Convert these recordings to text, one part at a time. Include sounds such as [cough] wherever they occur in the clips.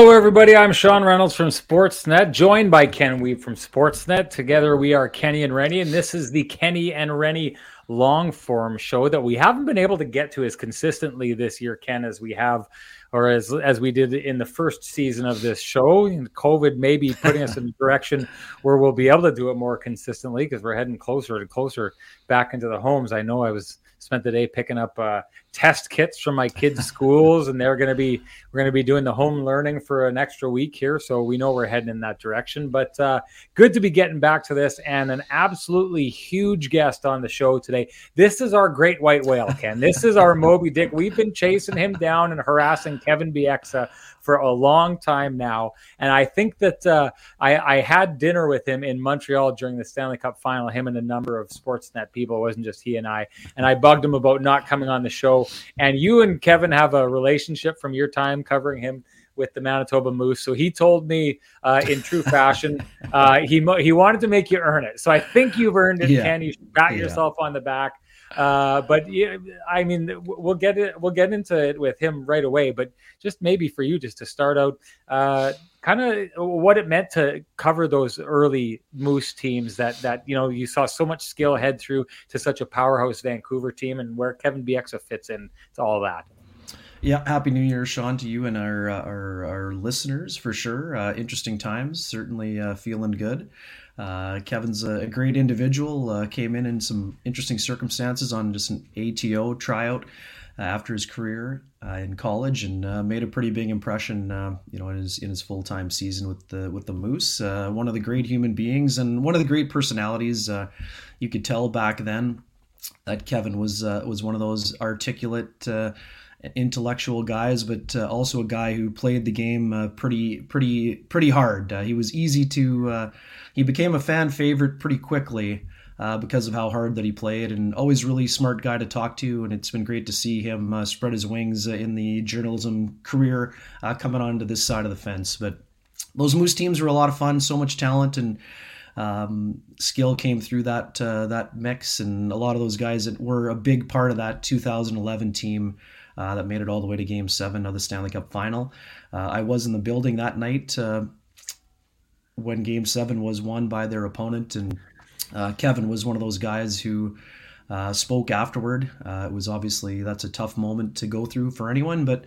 Hello, everybody. I'm Sean Reynolds from Sportsnet, joined by Ken Wiebe from Sportsnet. Together, we are Kenny and Rennie, and this is the Kenny and Rennie long form show that we haven't been able to get to as consistently this year, Ken, as we have or as as we did in the first season of this show. And COVID may be putting us in a direction where we'll be able to do it more consistently because we're heading closer and closer back into the homes. I know I was spent the day picking up uh, test kits from my kids' [laughs] schools, and they're going to be we're going to be doing the home learning for an extra week here, so we know we're heading in that direction. But uh, good to be getting back to this, and an absolutely huge guest on the show today. This is our great white whale, Ken. This is our Moby Dick. We've been chasing him down and harassing Kevin Bieksa for a long time now. And I think that uh, I, I, had dinner with him in Montreal during the Stanley Cup final, him and a number of Sportsnet people. It wasn't just he and I. And I bugged him about not coming on the show. And you and Kevin have a relationship from your time covering him with the Manitoba Moose. So he told me uh, in true [laughs] fashion, uh, he he wanted to make you earn it. So I think you've earned it, yeah. Ken. You pat yeah. yourself on the back. Uh, but yeah, I mean, we'll get it. We'll get into it with him right away. But just maybe for you, just to start out, uh, kind of what it meant to cover those early Moose teams that that you know you saw so much skill head through to such a powerhouse Vancouver team, and where Kevin Bieksa fits in to all that. Yeah, happy New Year, Sean, to you and our uh, our, our, listeners for sure. Uh, interesting times, certainly uh, feeling good. Uh, Kevin's a great individual. Uh, came in in some interesting circumstances on just an ATO tryout after his career uh, in college, and uh, made a pretty big impression. Uh, you know, in his in his full time season with the with the Moose. one of the great human beings and one of the great personalities. you could tell back then that Kevin was was one of those articulate intellectual guys, but uh, also a guy who played the game uh, pretty, pretty, pretty hard. Uh, he was easy to. Uh, he became a fan favorite pretty quickly uh, because of how hard that he played, and always really smart guy to talk to. And it's been great to see him uh, spread his wings in the journalism career, coming onto this side of the fence. But those Moose teams were a lot of fun, so much talent and. Um, skill came through that uh, that mix, and a lot of those guys that were a big part of that 2011 team uh, that made it all the way to Game Seven of the Stanley Cup Final. Uh, I was in the building that night uh, when Game Seven was won by their opponent, and uh, Kevin was one of those guys who. Uh, spoke afterward. it was obviously that's a tough moment to go through for anyone, but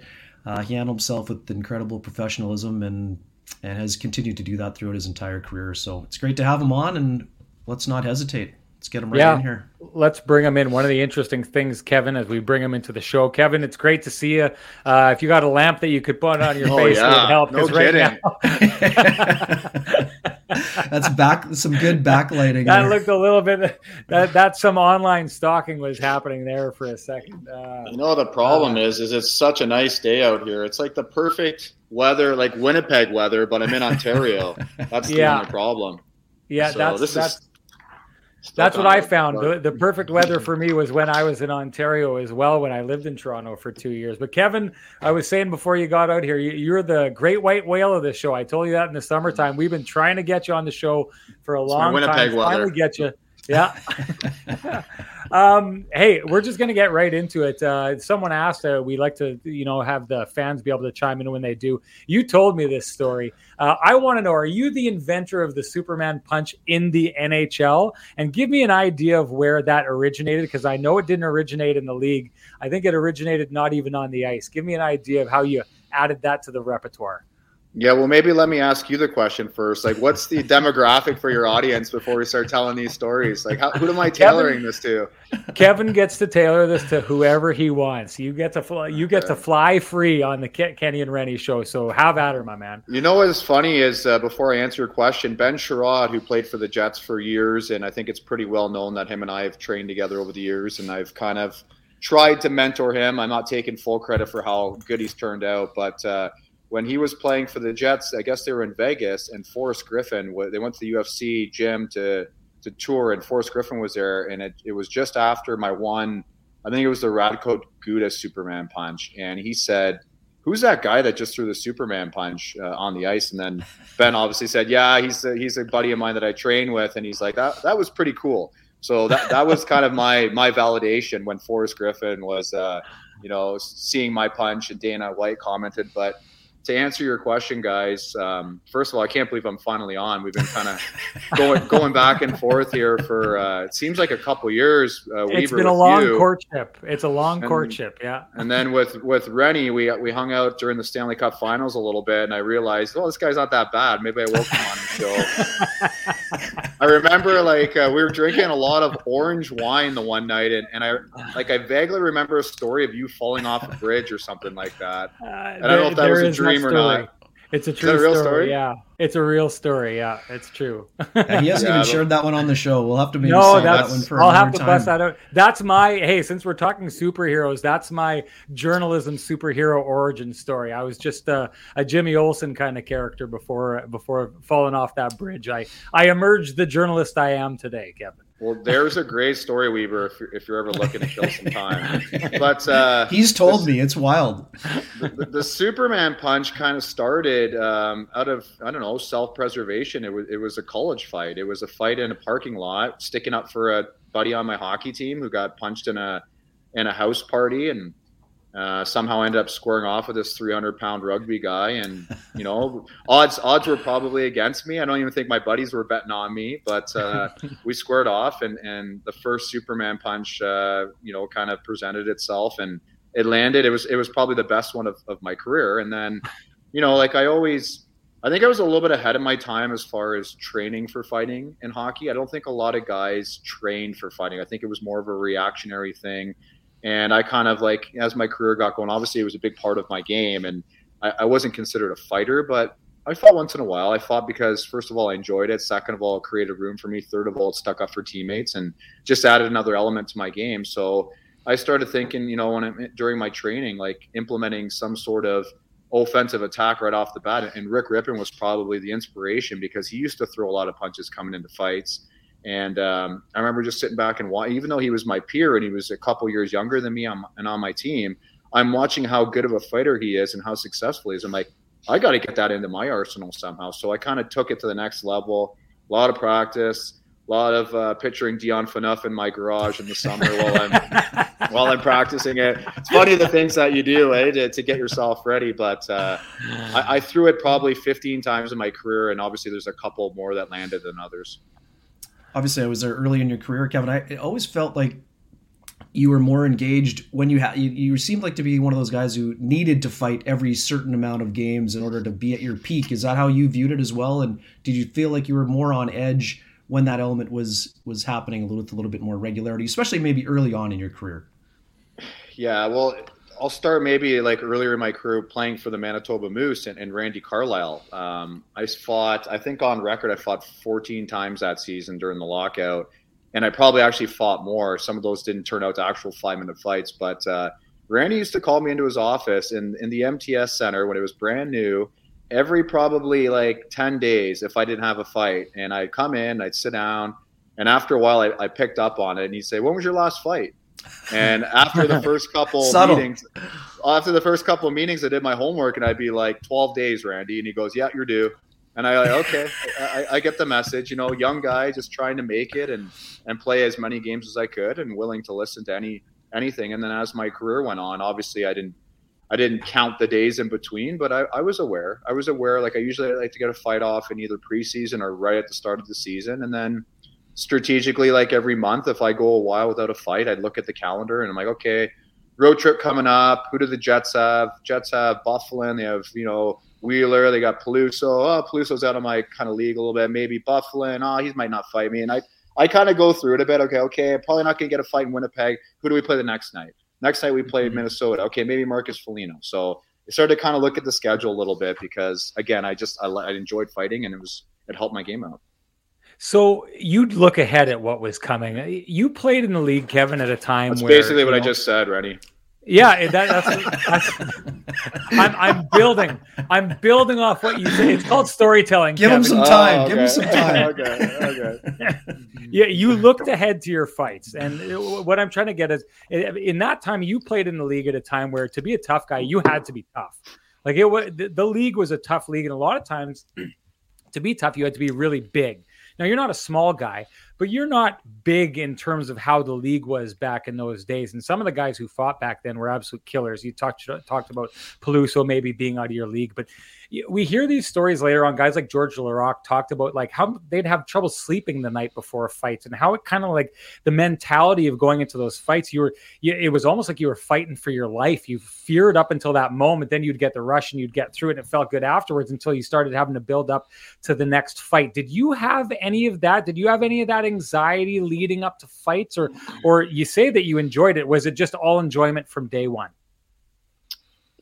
he handled himself with incredible professionalism and and has continued to do that throughout his entire career. So it's great to have him on, and let's not hesitate. Let's get him right yeah, in here. Let's bring him in. One of the interesting things, Kevin, as we bring him into the show, Kevin, it's great to see you. Uh, if you got a lamp that you could put on your oh, face, yeah. it would help. No kidding. Right [laughs] that's back some good backlighting. that there. looked a little bit. That that's some online stalking was happening there for a second. Uh, you know the problem uh, is, is it's such a nice day out here. It's like the perfect weather, like Winnipeg weather, but I'm in Ontario. [laughs] That's the yeah. only problem. Yeah, so that's that's. Is, that's what I found. The, the perfect weather for me was when I was in Ontario as well, when I lived in Toronto for two years. But Kevin, I was saying before you got out here, you, are the great white whale of this show. I told you that in the summertime. We've been trying to get you on the show for a long time. Weather. Finally get you. Yeah. [laughs] [laughs] Um, hey, we're just to get right into it. Uh, someone asked, uh, we like to, you know, have the fans be able to chime in when they do. You told me this story. Uh, I want to know: Are you the inventor of the Superman punch in the NHL? And give me an idea of where that originated, because I know it didn't originate in the league. I think it originated not even on the ice. Give me an idea of how you added that to the repertoire. Yeah, well, maybe let me ask you the question first. Like, what's the demographic for your audience before we start telling these stories? Like, how, who am I tailoring Kevin, this to? Kevin gets to tailor this to whoever he wants. You get to fly, you get to fly free on the Kenny and Rennie show. So have at her, my man. You know what's funny is uh, before I answer your question, Ben Chiarot, who played for the Jets for years, and I think it's pretty well known that him and I have trained together over the years, and I've kind of tried to mentor him. I'm not taking full credit for how good he's turned out, but. Uh, when he was playing for the Jets, I guess they were in Vegas, and Forrest Griffin. They went to the UFC gym to to tour, and Forrest Griffin was there, and it, it was just after my one. I think it was the Radko Gudas Superman punch, and he said, "Who's that guy that just threw the Superman punch uh, on the ice?" And then Ben obviously said, "Yeah, he's a, he's a buddy of mine that I train with," and he's like, "That that was pretty cool." So that that was kind of my my validation when Forrest Griffin was, uh, you know, seeing my punch, and Dana White commented, but to answer your question, guys, um, first of all, I can't believe I'm finally on. We've been kind of going going back and forth here for uh, it seems like a couple years. Uh, it's been a long you. courtship. It's a long and, courtship, yeah. And then with with Rennie, we we hung out during the Stanley Cup Finals a little bit, and I realized, well, this guy's not that bad. Maybe I will come on the show. [laughs] I remember like uh, we were drinking a lot of orange wine the one night, and, and I like I vaguely remember a story of you falling off a bridge or something like that. Uh, and I don't know if that was a dream or not. It's a true a story. story. Yeah, it's a real story. Yeah, it's true. yeah, he hasn't yeah, even shared that one on the show. We'll have to maybe no, that one for. I'll have to time. bust that out. That's my hey. Since we're talking superheroes, that's my journalism superhero origin story. I was just a, a Jimmy Olsen kind of character before before falling off that bridge. I I emerged the journalist I am today, Kevin. Well, there's a great story, Wiebe, if you're, if you're ever looking to kill some time. [laughs] But uh, he's told me it's wild. The, the Superman punch kind of started um, out of I don't know self preservation. It was it was a college fight. It was a fight in a parking lot, sticking up for a buddy on my hockey team who got punched in a in a house party, and uh, somehow ended up squaring off with this 300 pound rugby guy, and you know, odds odds were probably against me. I don't even think my buddies were betting on me, but uh, [laughs] we squared off, and and the first Superman punch, uh, you know, kind of presented itself, and it landed. It was it was probably the best one of, of my career, and then, you know, like I always. I think I was a little bit ahead of my time as far as training for fighting in hockey. I don't think a lot of guys trained for fighting. I think it was more of a reactionary thing and I kind of like, as my career got going, obviously it was a big part of my game. And I, I, wasn't considered a fighter, but I fought once in a while. I fought because, first of all, I enjoyed it. Second of all, it created room for me. Third of all, it stuck up for teammates and just added another element to my game. So I started thinking, you know, when I'm during my training, like implementing some sort of offensive attack right off the bat. And Rick Rypien was probably the inspiration because he used to throw a lot of punches coming into fights. And um, I remember just sitting back and watching, even though he was my peer and he was a couple years younger than me on, and on my team, I'm watching how good of a fighter he is and how successful he is. I'm like, I got to get that into my arsenal somehow. So I kind of took it to the next level. A lot of practice, a lot of uh, picturing Dion Phaneuf in my garage in the summer while I'm [laughs] while I'm practicing it. It's funny the things that you do, eh, to, to get yourself ready. But uh, I, I threw it probably 15 times in my career, and obviously there's a couple more that landed than others obviously I was there early in your career, Kevin. I always felt like you were more engaged when you had you, you seemed like to be one of those guys who needed to fight every certain amount of games in order to be at your peak. Is that how you viewed it as well? And did you feel like you were more on edge when that element was was happening a little with a little bit more regularity, especially maybe early on in your career? Yeah, well, I'll start maybe like earlier in my career playing for the Manitoba Moose and, and Randy Carlyle. Um, I fought, I think on record, I fought 14 times that season during the lockout. And I probably actually fought more. Some of those didn't turn out to actual five minute fights. But uh, Randy used to call me into his office in, in the MTS Center when it was brand new every probably like 10 days if I didn't have a fight. And I'd come in, I'd sit down. And after a while, I, I picked up on it. And he'd say, When was your last fight? And after the [laughs] first couple meetings, after the first couple of meetings, I did my homework and I'd be like, 12 days, Randy. And he goes, Yeah, you're due. And I like, okay, I, I, get the message. You know, young guy just trying to make it and and play as many games as I could and willing to listen to any anything. And then as my career went on, obviously I didn't I didn't count the days in between, but I, I was aware. I was aware. Like I usually like to get a fight off in either preseason or right at the start of the season, and then strategically like every month if i go a while without a fight i'd look at the calendar and i'm like okay road trip coming up. Who do the jets have? Jets have Byfuglien they have you know wheeler. They got peluso. Oh peluso's out of my kind of league a little bit. Maybe Byfuglien oh he might not fight me. And i i kind of go through it a bit. Okay okay i'm probably not going to get a fight in winnipeg. Who do we play the next night? Next night we play mm-hmm. minnesota. Okay maybe marcus foligno. So i started to kind of look at the schedule a little bit because again i just I, I enjoyed fighting and it was it helped my game out so you'd look ahead at what was coming. You played in the league, Kevin, at a time that's where basically what know, I just said, Rennie. Yeah, that, that's, that's I'm, I'm, building. I'm building off what you say. It's called storytelling. Give Kevin. him some oh, time. Oh, okay. Give him some [laughs] time. okay, okay. [laughs] yeah, you looked ahead to your fights, and what I'm trying to get is, in that time, you played in the league at a time where to be a tough guy, you had to be tough. Like it was, the, the league was a tough league, and a lot of times, [clears throat] to be tough, you had to be really big. Now you're not a small guy, but you're not big in terms of how the league was back in those days. And some of the guys who fought back then were absolute killers. You talked talked about Peluso maybe being out of your league, but we hear these stories later on. Guys like George Laraque talked about like how they'd have trouble sleeping the night before fights and how it kind of like the mentality of going into those fights. You were, you, it was almost like you were fighting for your life. You feared up until that moment, then you'd get the rush and you'd get through it, and it felt good afterwards until you started having to build up to the next fight. Did you have any of that? Did you have any of that anxiety leading up to fights, or or you say that you enjoyed it? Was it just all enjoyment from day one?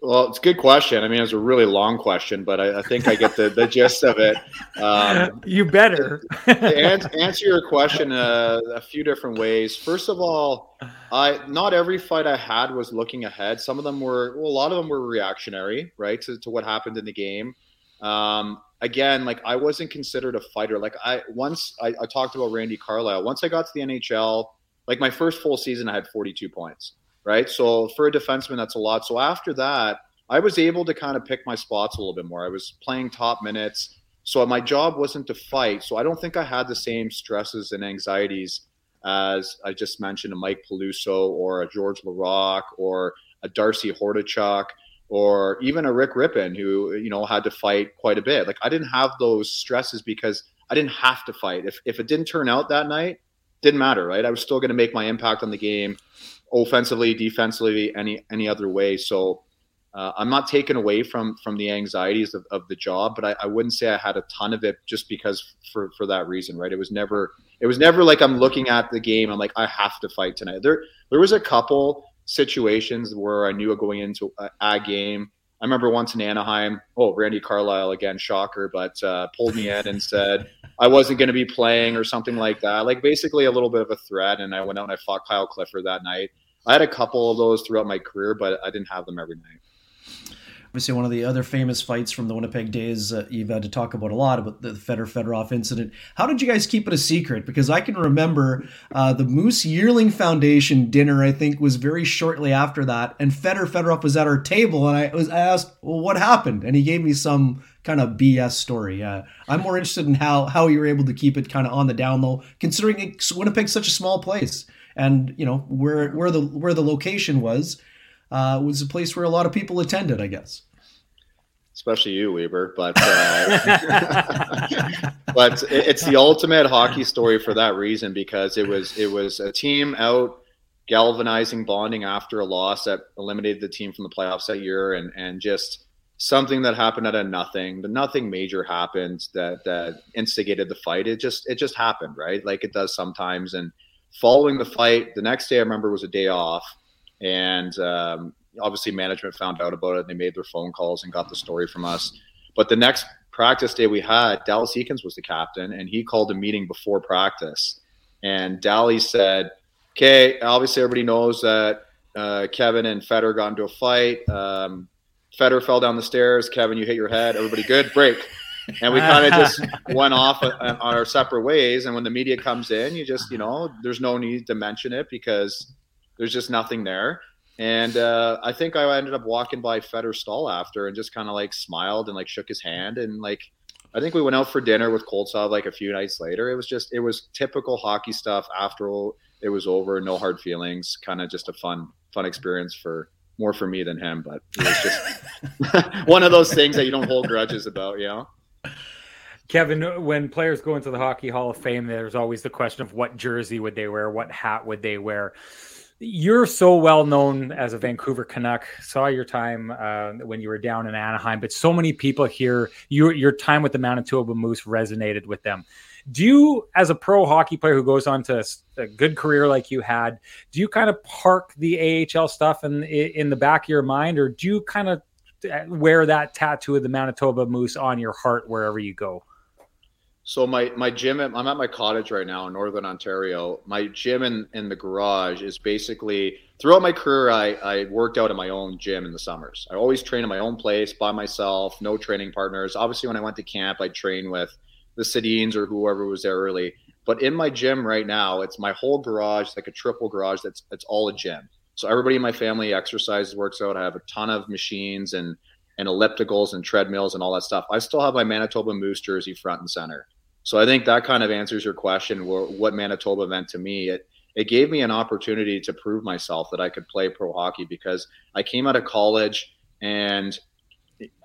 Well, it's a good question. I mean, it's a really long question, but I, I think I get the, the gist of it. Um, [laughs] you better answer, answer your question uh, a few different ways. First of all, I not every fight I had was looking ahead. Some of them were, well, a lot of them were reactionary, right, to, to what happened in the game. Um, again, like I wasn't considered a fighter. Like I once I, I talked about Randy Carlyle. Once I got to the NHL, like my first full season, I had 42 points right? So for a defenseman, that's a lot. So after that, I was able to kind of pick my spots a little bit more. I was playing top minutes. So my job wasn't to fight. So I don't think I had the same stresses and anxieties as I just mentioned a Mike Peluso or a George Laraque or a Darcy Hordichuk or even a Rick Rypien who, you know, had to fight quite a bit. Like I didn't have those stresses because I didn't have to fight. If, if it didn't turn out that night, didn't matter, right? I was still going to make my impact on the game offensively, defensively, any any other way. So uh, I'm not taken away from from the anxieties of, of the job, but I, I, wouldn't say I had a ton of it just because for for that reason, right? It was never it was never like I'm looking at the game. I'm like I have to fight tonight. There there was a couple situations where I knew going into a, a game. I remember once in Anaheim. Oh, Randy Carlyle again, shocker, but uh, pulled me in and said I wasn't going to be playing or something like that. Like basically a little bit of a threat. And I went out and I fought Kyle Clifford that night. I had a couple of those throughout my career, but I didn't have them every night. Obviously, one of the other famous fights from the Winnipeg days uh, you've had to talk about a lot about the Fedor Fedorov incident. How did you guys keep it a secret? Because I can remember uh, the Moose Yearling Foundation dinner. I think was very shortly after that, and Fedor Fedorov was at our table, and I was I asked, "Well, what happened?" And he gave me some kind of BS story. Uh, I'm more interested in how how you were able to keep it kind of on the down low, considering Winnipeg's such a small place and you know where where the where the location was uh, was a place where a lot of people attended, I guess. Especially you, Wiebe, but uh, [laughs] but it's the ultimate hockey story for that reason because it was it was a team out galvanizing, bonding after a loss that eliminated the team from the playoffs that year, and and just something that happened out of nothing. The nothing major happened that that instigated the fight. It just it just happened, right? Like it does sometimes, and following the fight, the next day I remember was a day off, and um, obviously management found out about it. and They made their phone calls and got the story from us. But the next practice day we had, Dallas Eakins was the captain, and he called a meeting before practice. And Dally said, "Okay, obviously everybody knows that uh, Kevin and Fedor got into a fight. Um, Fedor fell down the stairs. Kevin, you hit your head. Everybody good? Break." and we kind of [laughs] just went off on our separate ways. And when the media comes in, you just, you know, there's no need to mention it because there's just nothing there. And uh, I think I ended up walking by Fedor stall after and just kind of like smiled and like shook his hand and like I think we went out for dinner with Koltsov like a few nights later. It was just it was typical hockey stuff. After it was over, no hard feelings. Kind of just a fun fun experience for more for me than him, but it was just [laughs] one of those things that you don't hold grudges about, you know. Kevin, when players go into the Hockey Hall of Fame, there's always the question of what jersey would they wear, what hat would they wear. You're so well known as a Vancouver Canuck. Saw your time uh, when you were down in Anaheim, but so many people here, your your time with the Manitoba Moose resonated with them. Do you, as a pro hockey player who goes on to a good career like you had, do you kind of park the AHL stuff in in the back of your mind, or do you kind of wear that tattoo of the Manitoba Moose on your heart wherever you go? So my my gym, I'm at my cottage right now in Northern Ontario. My gym in, in the garage is basically throughout my career. I, I worked out in my own gym in the summers. I always train in my own place by myself, no training partners. Obviously, when I went to camp, I trained with the Sedins or whoever was there early. But in my gym right now, it's my whole garage, like a triple garage. That's that's all a gym. So everybody in my family exercises, works out. I have a ton of machines and and ellipticals and treadmills and all that stuff. I still have my Manitoba Moose jersey front and center. So I think that kind of answers your question. What Manitoba meant to me, it it gave me an opportunity to prove myself that I could play pro hockey because I came out of college and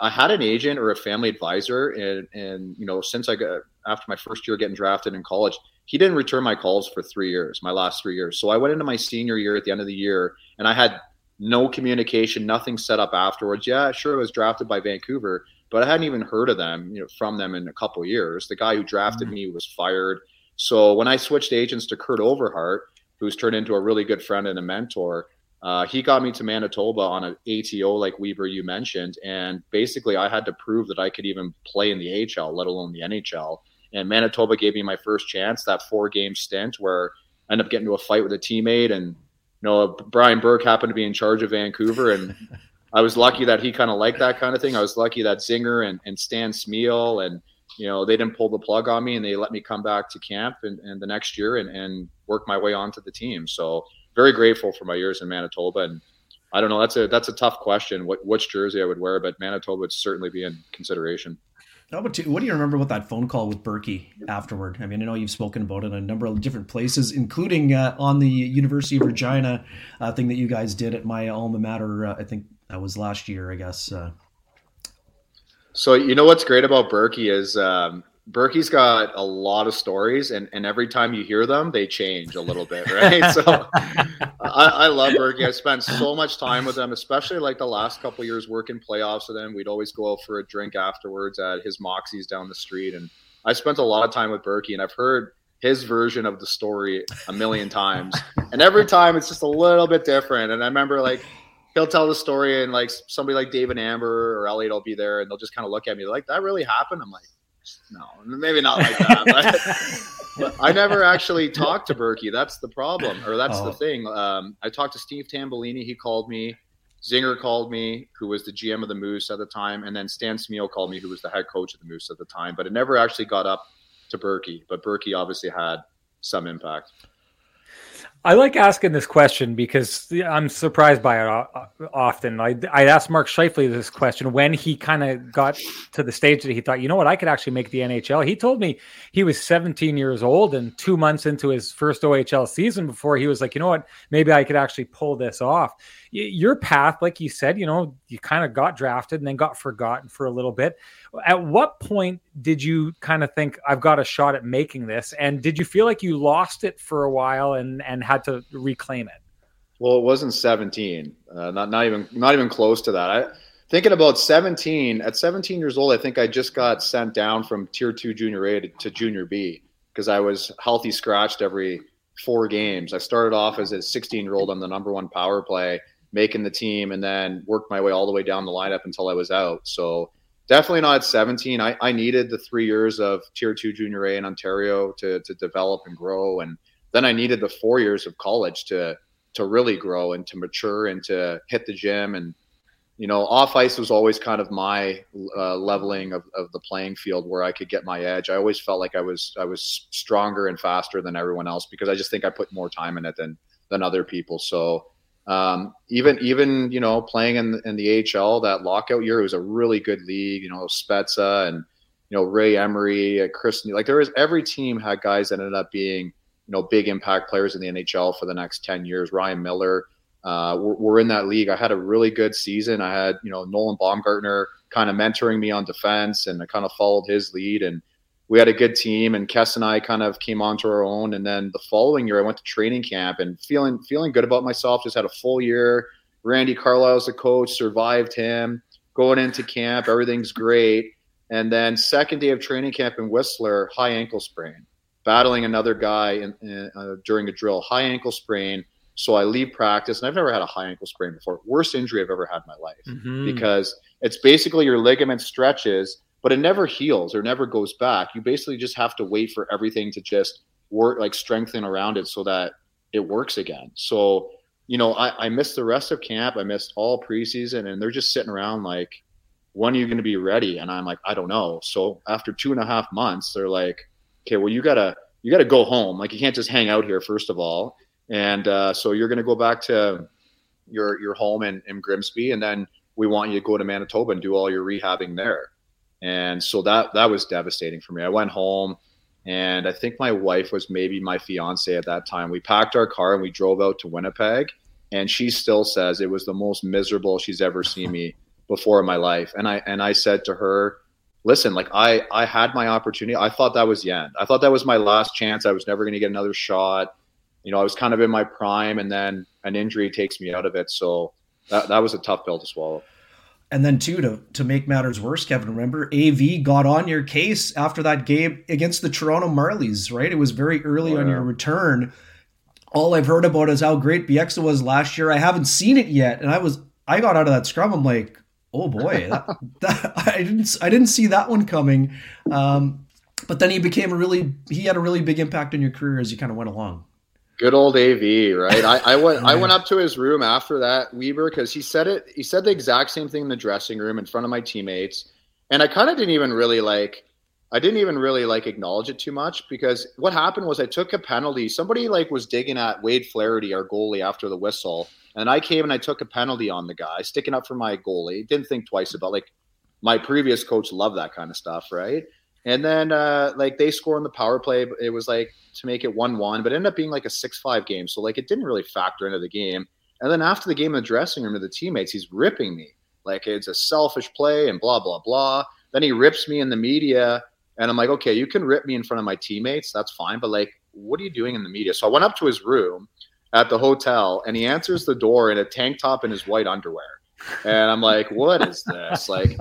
I had an agent or a family advisor, and and you know since I got after my first year getting drafted in college, he didn't return my calls for three years, my last three years. So I went into my senior year at the end of the year, and I had no communication, nothing set up afterwards. Yeah, sure, I was drafted by Vancouver, but I hadn't even heard of them, you know, from them in a couple years. The guy who drafted mm-hmm. me was fired. So when I switched agents to Kurt Overhardt, who's turned into a really good friend and a mentor, uh, he got me to Manitoba on an ATO like Weaver you mentioned, and basically I had to prove that I could even play in the AHL, let alone the NHL. And Manitoba gave me my first chance, that four game stint where I ended up getting into a fight with a teammate and you know, Brian Burke happened to be in charge of Vancouver, and [laughs] I was lucky that he kind of liked that kind of thing. I was lucky that Zinger and, and Stan Smyl and you know they didn't pull the plug on me, and they let me come back to camp and, and the next year and, and work my way onto the team. So very grateful for my years in Manitoba, and I don't know that's a that's a tough question. What which jersey I would wear, but Manitoba would certainly be in consideration. How about what do you remember about that phone call with Burkie afterward? I mean, I know you've spoken about it in a number of different places, including uh, on the University of Regina uh, thing that you guys did at my alma mater. Uh, I think that was last year, I guess. Uh. So you know what's great about Burkie is um, Burkie's got a lot of stories, and, and every time you hear them, they change a little bit, right? so [laughs] I, I, love Burkie. I spent so much time with him, especially like the last couple years working playoffs with him. We'd always go out for a drink afterwards at his Moxie's down the street, and I spent a lot of time with Burkie, and I've heard his version of the story a million times, and every time it's just a little bit different. And I remember like he'll tell the story, and like somebody like David Amber or Elliotte will be there, and they'll just kind of look at me like, "That really happened." I'm like no, maybe not like that. But, [laughs] but I never actually talked to Burkie. That's the problem, or that's oh. the thing. Um, I talked to Steve Tambellini. He called me. Zinger called me, who was the GM of the Moose at the time, and then Stan Smyl called me, who was the head coach of the Moose at the time. But it never actually got up to Burkie. But Burkie obviously had some impact. I like asking this question because I'm surprised by it often. I, I asked Mark Scheifele this question when he kind of got to the stage that he thought, you know what, I could actually make the NHL. He told me he was 17 years old and two months into his first OHL season before he was like, you know what, maybe I could actually pull this off your path, like you said, you know, you kind of got drafted and then got forgotten for a little bit. At what point did you kind of think I've got a shot at making this? And did you feel like you lost it for a while and and had to reclaim it? Well, it wasn't 17. Uh, not not even not even close to that. I thinking about 17 at 17 years old i think i just got sent down from tier 2 junior a to, to junior b because i was healthy scratched every four games i started off as a 16 year old on the number one power play making the team and then worked my way all the way down the lineup until I was out. So definitely not at 17. I, I needed the three years of tier two junior A in Ontario to, to develop and grow. And then I needed the four years of college to, to really grow and to mature and to hit the gym. And, you know, off ice was always kind of my uh, leveling of, of the playing field where I could get my edge. I always felt like I was, I was stronger and faster than everyone else because I just think I put more time in it than, than other people. So, um, even even you know playing in in the AHL that lockout year, it was a really good league. You know Spezza and you know Ray Emery, uh, Chris. Like there was every team had guys that ended up being you know big impact players in the NHL for the next ten years. Ryan Miller. Uh, we're, we're in that league. I had a really good season. I had you know Nolan Baumgartner kind of mentoring me on defense, and I kind of followed his lead and we had a good team and Kess and I kind of came onto our own. And then the following year I went to training camp and feeling feeling good about myself, just had a full year. Randy Carlyle's the coach, survived him. Going into camp, everything's great. And then second day of training camp in Whistler, high ankle sprain. Battling another guy in, in, uh, during a drill, high ankle sprain. So I leave practice, and I've never had a high ankle sprain before. Worst injury I've ever had in my life mm-hmm. because it's basically your ligament stretches but it never heals or never goes back. You basically just have to wait for everything to just work, like strengthen around it so that it works again. So, you know, I, I missed the rest of camp. I missed all preseason, and they're just sitting around like, when are you going to be ready? And I'm like, I don't know. So after two and a half months, they're like, okay, well, you gotta you gotta go home. Like you can't just hang out here, first of all. And uh, so you're going to go back to your your home in, in Grimsby, and then we want you to go to Manitoba and do all your rehabbing there. And so that that was devastating for me. I went home, and I think my wife was maybe my fiance at that time. We packed our car and we drove out to Winnipeg, and she still says it was the most miserable she's ever seen me [laughs] before in my life. And I and I said to her, "Listen, like I I had my opportunity. I thought that was the end. I thought that was my last chance. I was never going to get another shot. You know, I was kind of in my prime, and then an injury takes me out of it. So that that was a tough pill to swallow." And then too to to make matters worse, Kevin, remember AV got on your case after that game against the Toronto Marlies, right? It was very early oh, on your return. All I've heard about is how great Bieksa was last year. I haven't seen it yet, and I was I got out of that scrum. I'm like, oh boy, that, [laughs] that, I didn't I didn't see that one coming. Um, but then he became a really he had a really big impact on your career as you kind of went along. Good old AV, right? I, I went I went up to his room after that Wiebe because he said it. He said the exact same thing in the dressing room in front of my teammates, and I kind of didn't even really like. I didn't even really like acknowledge it too much because what happened was I took a penalty. Somebody like was digging at Wade Flaherty, our goalie, after the whistle, and I came and I took a penalty on the guy, sticking up for my goalie. Didn't think twice about like my previous coach loved that kind of stuff, right? And then uh, like they score on the power play. It was like to make it one one, but it ended up being like a six five game. So like it didn't really factor into the game. And then after the game in the dressing room of the teammates, he's ripping me like it's a selfish play and blah blah blah. Then he rips me in the media, and I'm like, okay, you can rip me in front of my teammates, that's fine, but like, what are you doing in the media? So I went up to his room at the hotel, and he answers the door in a tank top and his white underwear. And I'm like, what is this? Like,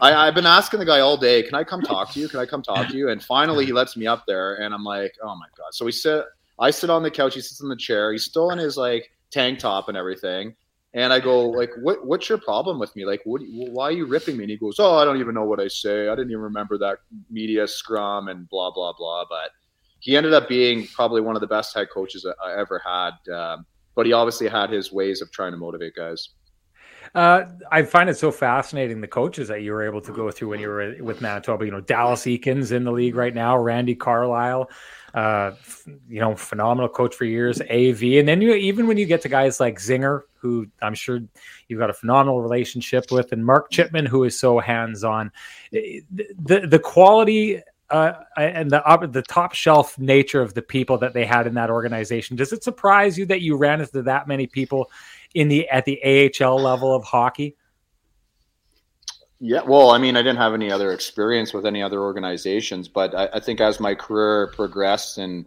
I, I've been asking the guy all day, can I come talk to you? Can I come talk to you? And finally, he lets me up there, and I'm like, oh my god. So we sit, I sit on the couch, he sits in the chair, he's still in his like tank top and everything. And I go like, "What? What's your problem with me? Like, what? Why are you ripping me?" And he goes, "Oh, I don't even know what I say. I didn't even remember that media scrum and blah blah blah." But he ended up being probably one of the best head coaches I ever had. Um, but he obviously had his ways of trying to motivate guys. Uh, I find it so fascinating the coaches that you were able to go through when you were with Manitoba. You know, Dallas Eakins in the league right now, Randy Carlyle, uh, you know, phenomenal coach for years, AV, and then you even when you get to guys like Zinger, who I'm sure you've got a phenomenal relationship with, and Mark Chipman, who is so hands on. The, the the quality uh, and the uh, the top shelf nature of the people that they had in that organization. Does it surprise you that you ran into that many people in the at the AHL level of hockey? Yeah, well, I mean, I didn't have any other experience with any other organizations, but I, I think as my career progressed and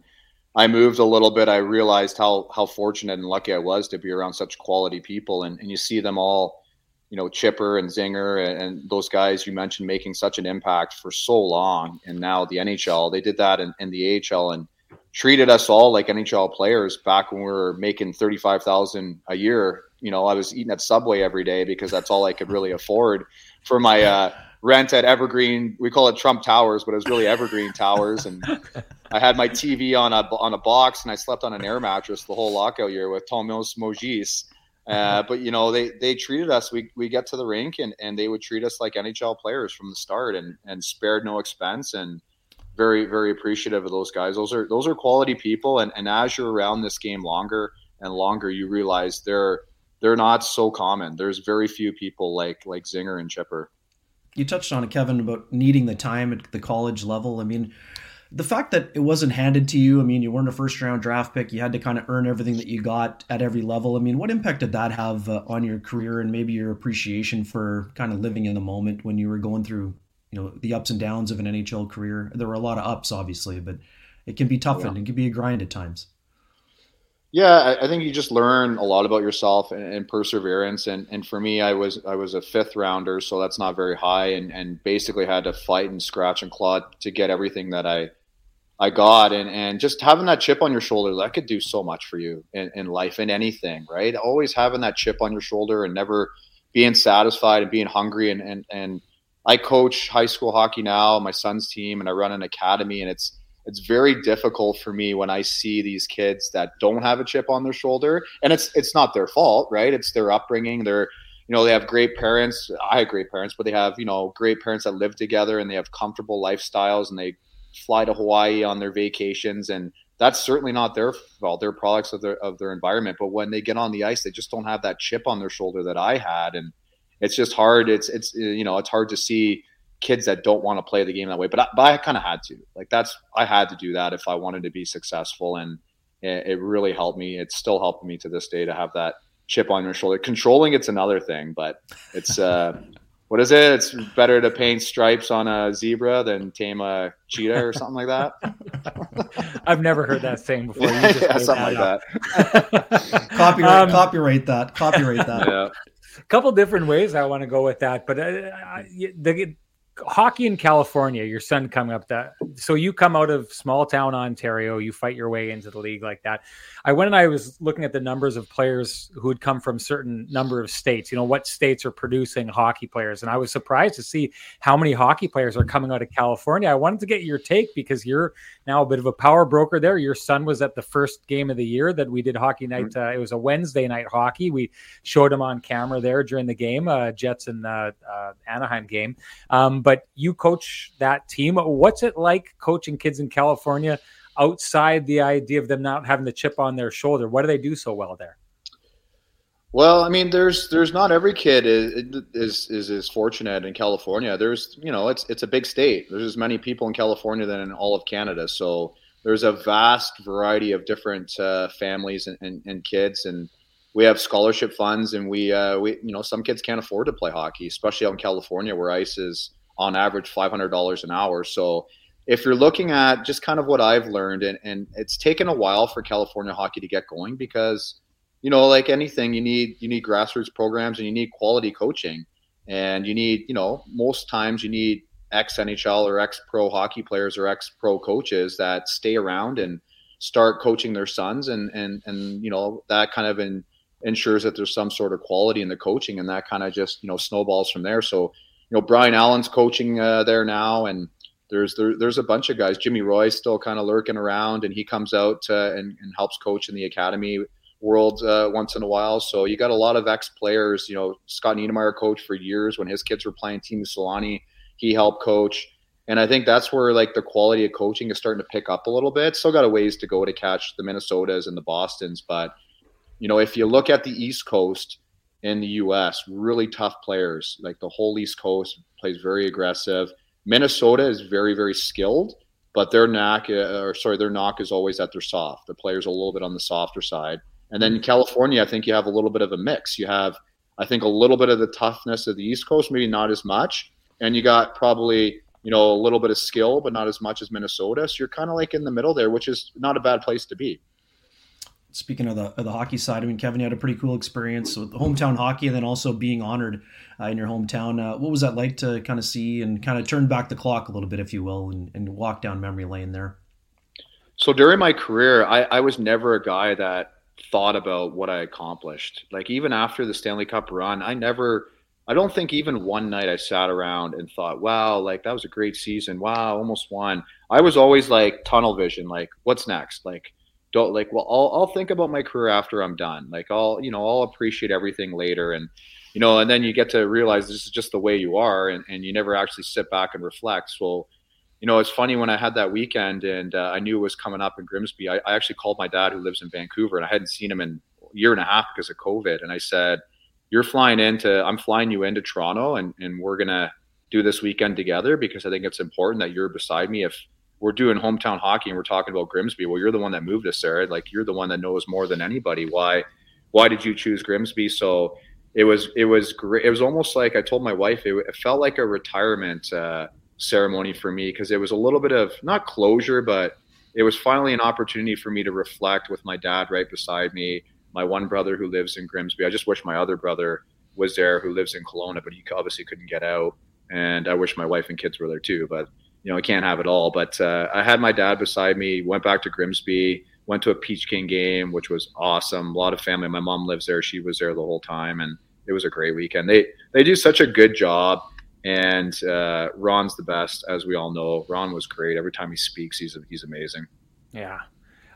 I moved a little bit, I realized how how fortunate and lucky I was to be around such quality people, and, and you see them all, you know, Chipper and Zinger and, and, those guys you mentioned making such an impact for so long, and now the NHL they did that in, in the AHL and treated us all like NHL players back when we were making thirty five thousand a year. You know, I was eating at Subway every day because that's all I could really [laughs] afford for my uh, rent at Evergreen. We call it Trump Towers, but it was really Evergreen Towers. And I had my TV on a on a box, and I slept on an air mattress the whole lockout year with Thomas Mojzis. Uh, but you know they they treated us. We we get to the rink and, and they would treat us like NHL players from the start and and spared no expense and very very appreciative of those guys. Those are those are quality people, and and as you're around this game longer and longer, you realize they're they're not so common. There's very few people like like Zinger and Chipper. You touched on it, Kevin, about needing the time at the college level. I mean, the fact that it wasn't handed to you. I mean, you weren't a first round draft pick. You had to kind of earn everything that you got at every level. I mean, what impact did that have uh, on your career and maybe your appreciation for kind of living in the moment when you were going through you know the ups and downs of an NHL career. There were a lot of ups, obviously, but it can be tough yeah. and it can be a grind at times. Yeah, I think you just learn a lot about yourself and, and, perseverance. And, and for me, I was I was a fifth rounder, so that's not very high, and, and basically had to fight and scratch and claw to get everything that I I got. And and just having that chip on your shoulder that could do so much for you in, in life and anything, right? Always having that chip on your shoulder and never being satisfied and being hungry and and and I coach high school hockey now, my son's team, and I run an academy, and it's it's very difficult for me when I see these kids that don't have a chip on their shoulder, and it's it's not their fault, right? It's their upbringing. They're you know they have great parents. I have great parents, but they have you know great parents that live together and they have comfortable lifestyles, and they fly to Hawaii on their vacations, and that's certainly not their fault. They're products of their of their environment. But when they get on the ice, they just don't have that chip on their shoulder that I had, and it's just hard. It's it's you know it's hard to see kids that don't want to play the game that way. But I, but I kind of had to. Like that's I had to do that if I wanted to be successful, and it, it really helped me. It's still helping me to this day to have that chip on your shoulder. Controlling it's another thing, but it's uh, [laughs] what is it? It's better to paint stripes on a zebra than tame a cheetah or something like that. [laughs] I've never heard that saying before. [laughs] yeah, something that like that. copyright, um, copyright that. Copyright that. Yeah. A couple different ways I want to go with that, but uh, the hockey in California, your son coming up that so you come out of small town Ontario, you fight your way into the league like that. I went and I was looking at the numbers of players who had come from certain number of states, you know, what states are producing hockey players. And I was surprised to see how many hockey players are coming out of California. I wanted to get your take because you're now a bit of a power broker there. Your son was at the first game of the year that we did hockey night. Mm-hmm. Uh, it was a Wednesday night hockey. We showed him on camera there during the game, uh, Jets and uh, uh Anaheim game. Um, but you coach that team. What's it like coaching kids in California? outside the idea of them not having the chip on their shoulder? What do they do so well there? Well, I mean, there's there's not every kid is is is, is fortunate in California. There's you know it's it's a big state. There's as many people in California than in all of Canada. So there's a vast variety of different uh, families and, and, and, kids, and we have scholarship funds, and we uh, we you know some kids can't afford to play hockey, especially out in California where ice is on average five hundred dollars an hour. So if you're looking at just kind of what I've learned, and, and it's taken a while for California hockey to get going because, you know, like anything, you need you need grassroots programs and you need quality coaching, and you need, you know, most times you need ex NHL or ex pro hockey players or ex pro coaches that stay around and start coaching their sons, and and and you know that kind of in, ensures that there's some sort of quality in the coaching, and that kind of just you know snowballs from there. So, you know, Brian Allen's coaching uh, there now, and there's there, there's a bunch of guys. Jimmy Roy's still kind of lurking around, and he comes out uh, and, and, helps coach in the academy world uh, once in a while. So you got a lot of ex players. You know, Scott Niedermayer coached for years when his kids were playing Team Solani. He helped coach, and I think that's where like the quality of coaching is starting to pick up a little bit. Still got a ways to go to catch the Minnesotas and the Boston's, but you know, if you look at the East Coast in the U.S., really tough players. Like the whole East Coast plays very aggressive Minnesota is very, very skilled, but their knack, uh, or sorry, their knock is always that they're soft. The players a little bit on the softer side. And then California, I think you have a little bit of a mix. You have, I think, a little bit of the toughness of the East Coast, maybe not as much. And you got probably, you know, a little bit of skill, but not as much as Minnesota. So you're kind of like in the middle there, which is not a bad place to be speaking of the of the hockey side, I mean, Kevin, you had a pretty cool experience with hometown hockey, and then also being honored uh, in your hometown. Uh, what was that like to kind of see and kind of turn back the clock a little bit, if you will, and, and walk down memory lane there? So during my career, I, I was never a guy that thought about what I accomplished. Like even after the Stanley Cup run, I never. I don't think even one night I sat around and thought, wow, like that was a great season. Wow, almost won. I was always like tunnel vision, like what's next? Like don't like well I'll, I'll think about my career after i'm done like i'll you know i'll appreciate everything later and you know and then you get to realize this is just the way you are and, and you never actually sit back and reflect so you know it's funny when i had that weekend and uh, i knew it was coming up in grimsby I, I actually called my dad who lives in vancouver and i hadn't seen him in a year and a half because of covid and i said you're flying into i'm flying you into toronto and, and we're gonna do this weekend together because i think it's important that you're beside me if we're doing hometown hockey and we're talking about Grimsby. Well, you're the one that moved us there. Like you're the one that knows more than anybody. Why, why did you choose Grimsby? So it was, it was great. It was almost like I told my wife, it, it felt like a retirement uh, ceremony for me because it was a little bit of not closure, but it was finally an opportunity for me to reflect with my dad right beside me. My one brother who lives in Grimsby. I just wish my other brother was there who lives in Kelowna, but he obviously couldn't get out. And I wish my wife and kids were there too. But you know, I can't have it all. But uh, I had my dad beside me, went back to Grimsby, went to a Peach King game, which was awesome. A lot of family. My mom lives there. She was there the whole time. And it was a great weekend. They, they do such a good job. And uh, Ron's the best, as we all know. Ron was great. Every time he speaks, he's, he's amazing. Yeah.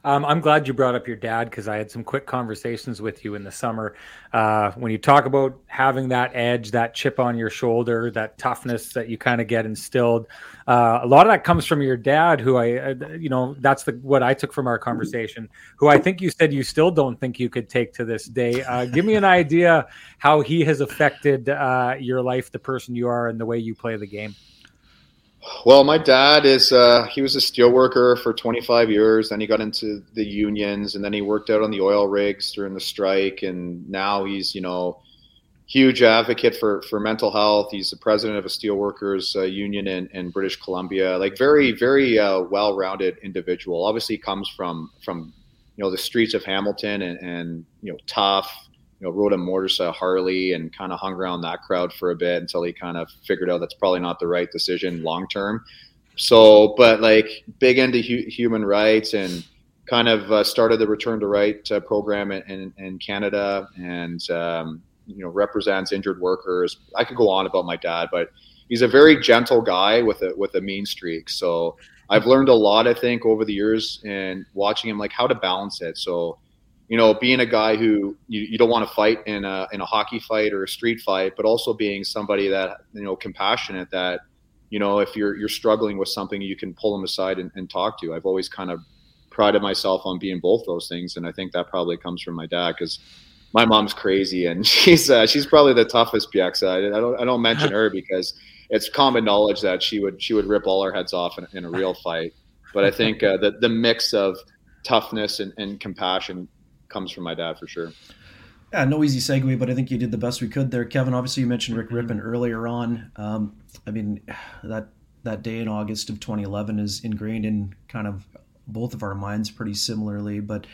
Um, I'm glad you brought up your dad because I had some quick conversations with you in the summer. Uh, when you talk about having that edge, that chip on your shoulder, that toughness that you kind of get instilled, uh, a lot of that comes from your dad, who I, uh, you know, that's the what I took from our conversation. Who I think you said you still don't think you could take to this day. Uh, give me an idea how he has affected uh, your life, the person you are, and the way you play the game. Well, my dad is uh, he was a steel worker for 25 years. Then he got into the unions, and then he worked out on the oil rigs during the strike. And now he's you know huge advocate for for mental health. He's the president of a steelworkers uh, union in, in British Columbia. Like very very uh, well rounded individual. Obviously comes from from you know the streets of Hamilton and, and you know tough. You know, rode a motorcycle Harley and kind of hung around that crowd for a bit until he kind of figured out that's probably not the right decision long term. So, but like big into hu- human rights and kind of uh, started the Return to Right uh, program in, in, in, Canada and um, you know represents injured workers. I could go on about my dad, but he's a very gentle guy with a with a mean streak. So I've learned a lot, I think, over the years and watching him like how to balance it. So you know, being a guy who you, you don't want to fight in a in a hockey fight or a street fight, but also being somebody that you know compassionate that you know if you're you're struggling with something, you can pull them aside and, and talk to. I've always kind of prided myself on being both those things, and I think that probably comes from my dad because my mom's crazy and [laughs] she's uh, she's probably the toughest Bieksa. I, I don't I don't mention her because it's common knowledge that she would she would rip all our heads off in, in a real fight. But I think uh, the the mix of toughness and, and compassion comes from my dad for sure. Yeah, no easy segue, but I think you did the best we could there, Kevin. Obviously, you mentioned Rick Rypien earlier on. Um, I mean, that that day in August of 2011 is ingrained in kind of both of our minds pretty similarly. But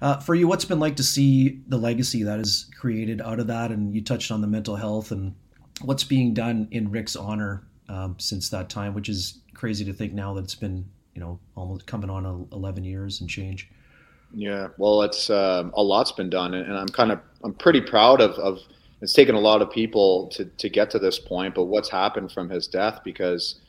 uh, for you, what's been like to see the legacy that is created out of that? And you touched on the mental health and what's being done in Rick's honor um, since that time, which is crazy to think now that it's been you know almost coming on 11 years and change. Yeah, well, it's um, a lot's been done, and I'm kind of I'm pretty proud of, of it's taken a lot of people to to get to this point, but what's happened from his death because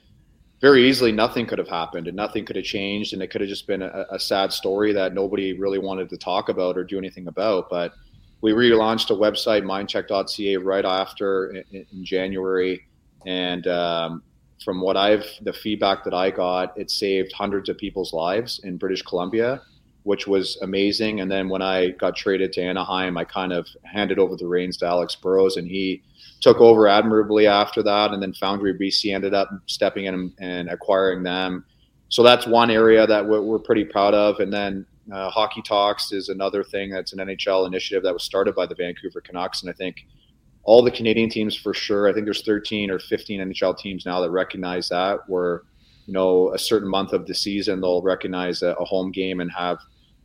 very easily nothing could have happened and nothing could have changed and it could have just been a, a, sad story that nobody really wanted to talk about or do anything about but we relaunched a website mindcheck.ca right after in, in january and um, from what i've the feedback that i got it saved hundreds of people's lives in british columbia which was amazing and then when i got traded to anaheim i kind of handed over the reins to alex burrows and he took over admirably after that, and then Foundry BC ended up stepping in and, acquiring them. So that's one area that we're, pretty proud of. And then uh, Hockey Talks is another thing that's an NHL initiative that was started by the Vancouver Canucks, and I think all the Canadian teams for sure. I think there's 13 or 15 NHL teams now that recognize that. Where you know a certain month of the season they'll recognize a, a home game and have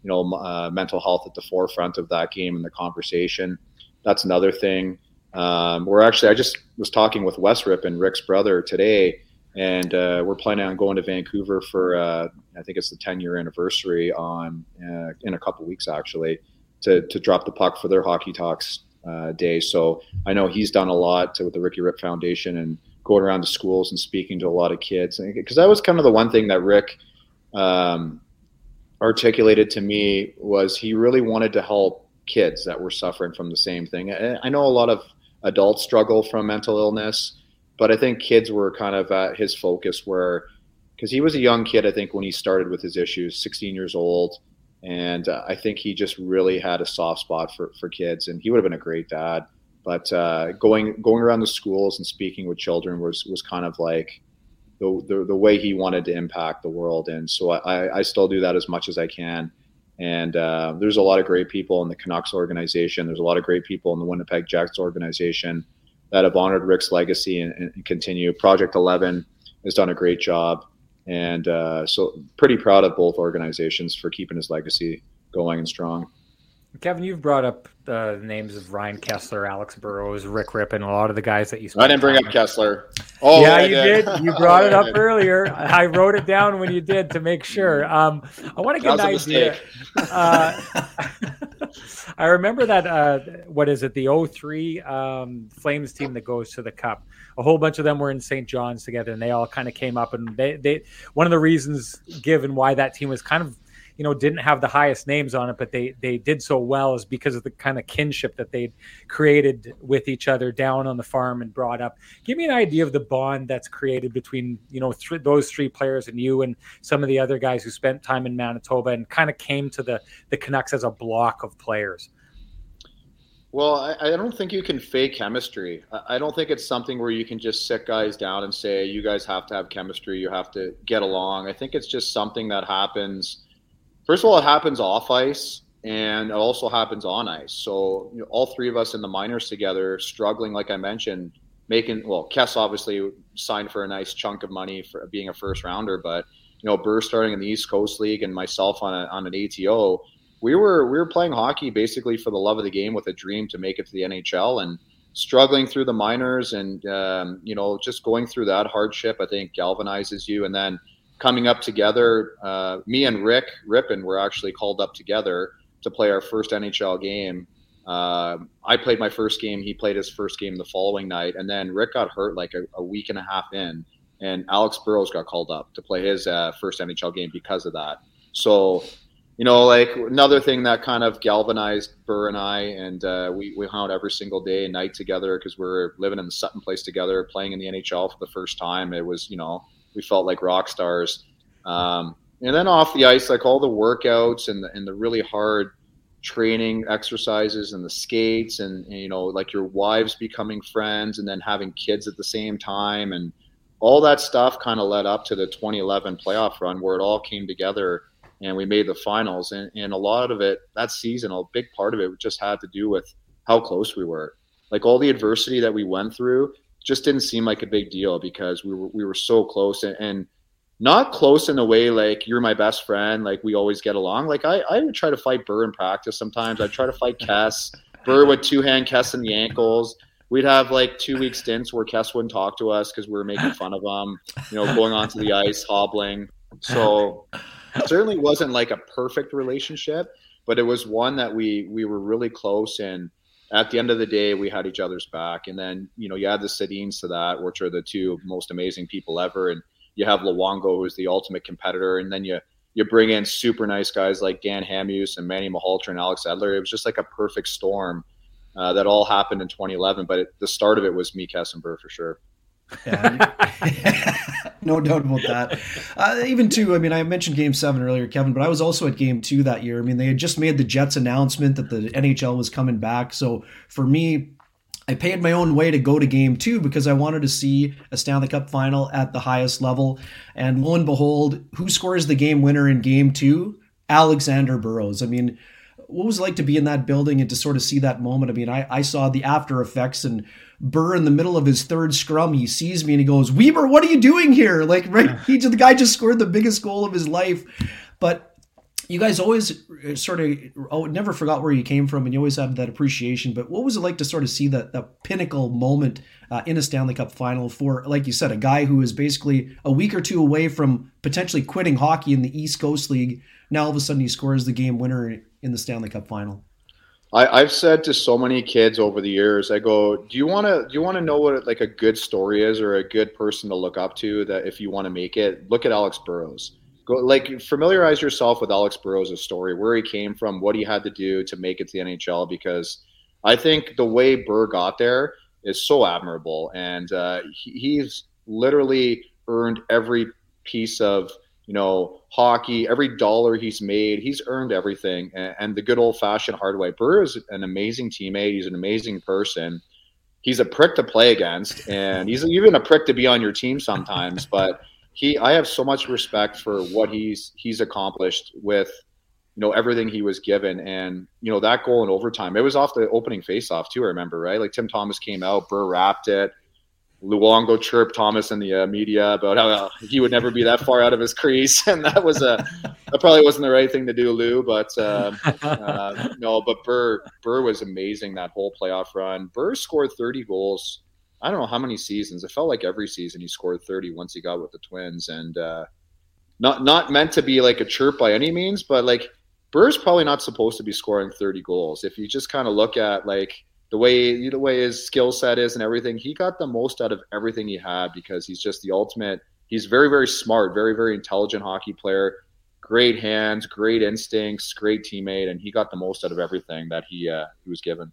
you know uh, mental health at the forefront of that game and the conversation. That's another thing. Um, we're actually, I just was talking with Wes Rypien Rick's brother today, and uh, we're planning on going to Vancouver for, uh, I think it's the 10 year anniversary on uh, in a couple weeks actually, to, to drop the puck for their hockey talks uh, day. So I know he's done a lot to, with the Ricky Rip Foundation and going around to schools and speaking to a lot of kids. Because that was kind of the one thing that Rick um, articulated to me was he really wanted to help kids that were suffering from the same thing. I know a lot of adults struggle from mental illness, but I think kids were kind of at his focus where, because he was a young kid, I think when he started with his issues, 16 years old, and uh, I think he just really had a soft spot for for kids, and he would have been a great dad. But uh, going going around the schools and speaking with children was was kind of like the, the, the way he wanted to impact the world, and so I, I still do that as much as I can. And uh, there's a lot of great people in the Canucks organization. There's a lot of great people in the Winnipeg Jets organization that have honored Rick's legacy and, and continue. Project 11 has done a great job. And uh, so, pretty proud of both organizations for keeping his legacy going and strong. Kevin, you've brought up the names of Ryan Kesler, Alex Burrows, Rick Rypien, a lot of the guys that you. I didn't bring up Kesler. Oh, yeah, I you did. did. You brought it [laughs] up earlier. I wrote it down when you did to make sure. Um, I want to get an idea. Uh, [laughs] I remember that. Uh, what is it? The 03 um, Flames team that goes to the Cup. A whole bunch of them were in St. John's together, and they all kind of came up. And they, they, one of the reasons given why that team was kind of you know didn't have the highest names on it, but they they did so well is because of the kind of kinship that they'd created with each other down on the farm and brought up. Give me an idea of the bond that's created between you know th- those three players and you and some of the other guys who spent time in Manitoba and kind of came to the the Canucks as a block of players. Well, I, I, don't think you can fake chemistry. I don't think it's something where you can just sit guys down and say, you guys have to have chemistry, you have to get along. I think it's just something that happens. First of all, it happens off ice and it also happens on ice. So you know, all three of us in the minors together, struggling, like I mentioned, making, well, Kess obviously signed for a nice chunk of money for being a first rounder, but, you know, Burr starting in the East Coast League and myself on, a, on an ATO we were we were playing hockey basically for the love of the game with a dream to make it to the NHL and struggling through the minors and um, you know just going through that hardship I think galvanizes you and then coming up together uh, me and Rick Rypien were actually called up together to play our first NHL game uh, I played my first game he played his first game the following night and then Rick got hurt like a, a week and a half in and Alex Burrows got called up to play his uh, first NHL game because of that so you know, like another thing that kind of galvanized Burr and I, and uh, we, we hung out every single day and night together because we are living in the Sutton place together, playing in the NHL for the first time. It was, you know, we felt like rock stars. Um, and then off the ice, like all the workouts and the, and the really hard training exercises and the skates and, and, you know, like your wives becoming friends and then having kids at the same time. And all that stuff kind of led up to the 2011 playoff run where it all came together and we made the finals. And, and a lot of it that season, a big part of it just had to do with how close we were. Like all the adversity that we went through just didn't seem like a big deal because we were we were so close and, and not close in a way like you're my best friend, like we always get along. Like I, I would try to fight Burr in practice sometimes. I'd try to fight Kess. [laughs] Burr would two hand Kess in the ankles. We'd have like two week stints where Kess wouldn't talk to us because we were making fun of him, you know, going onto the ice, hobbling. So it certainly wasn't like a perfect relationship, but it was one that we we were really close and at the end of the day we had each other's back. And then you know you add the Sedins to that which are the two most amazing people ever. And you have Luongo who's the ultimate competitor. And then you you bring in super nice guys like Dan Hamhuis and Manny Malhotra and Alex Edler. It was just like a perfect storm uh, that all happened in 2011 but it, the start of it was me Kess and Burr for sure yeah, [laughs] no doubt about that. Uh, even too, I mean, I mentioned Game Seven earlier, Kevin, but I was also at Game Two that year. I mean, they had just made the Jets announcement that the NHL was coming back. So for me, I paid my own way to go to Game Two because I wanted to see a Stanley Cup Final at the highest level. And lo and behold, who scores the game winner in Game Two? Alexander Burrows. I mean, what was it like to be in that building and to sort of see that moment? I mean, I, I saw the after effects and Burr in the middle of his third scrum, he sees me and he goes, Weber, what are you doing here? Like, right, he the guy just scored the biggest goal of his life. But you guys always sort of oh, never forgot where you came from, and you always have that appreciation. But what was it like to sort of see that that pinnacle moment uh, in a Stanley Cup final for, like you said, a guy who is basically a week or two away from potentially quitting hockey in the East Coast League? Now all of a sudden he scores the game winner in the Stanley Cup final. I, have said to so many kids over the years, I go, do you want to do you want to know what like a good story is or a good person to look up to that if you want to make it, look at Alex Burrows. Go like familiarize yourself with Alex Burrows' story, where he came from, what he had to do to make it to the NHL. Because I think the way Burr got there is so admirable, and uh, he, he's literally earned every piece of you know, hockey, every dollar he's made, he's earned everything. And, and the good old fashioned hard way. Burr is an amazing teammate. He's an amazing person. He's a prick to play against, and he's even a prick to be on your team sometimes. [laughs] But he, I have so much respect for what he's he's accomplished with, you know, everything he was given, and you know that goal in overtime. It was off the opening faceoff too. I remember, right? Like Tim Thomas came out, Burr wrapped it Luongo chirped Thomas in the uh, media about how uh, he would never be that far out of his crease, [laughs] and that was a that probably wasn't the right thing to do, Lou. But uh, uh, no, but Burr Burr was amazing that whole playoff run. Burr scored 30 goals. I don't know how many seasons. It felt like every season he scored 30 once he got with the Twins, and uh, not not meant to be like a chirp by any means, but like Burr's probably not supposed to be scoring 30 goals. If you just kind of look at like the way the way his skill set is and everything, he got the most out of everything he had because he's just the ultimate. He's very very smart, very very intelligent hockey player, great hands, great instincts, great teammate, and he got the most out of everything that he uh, he was given.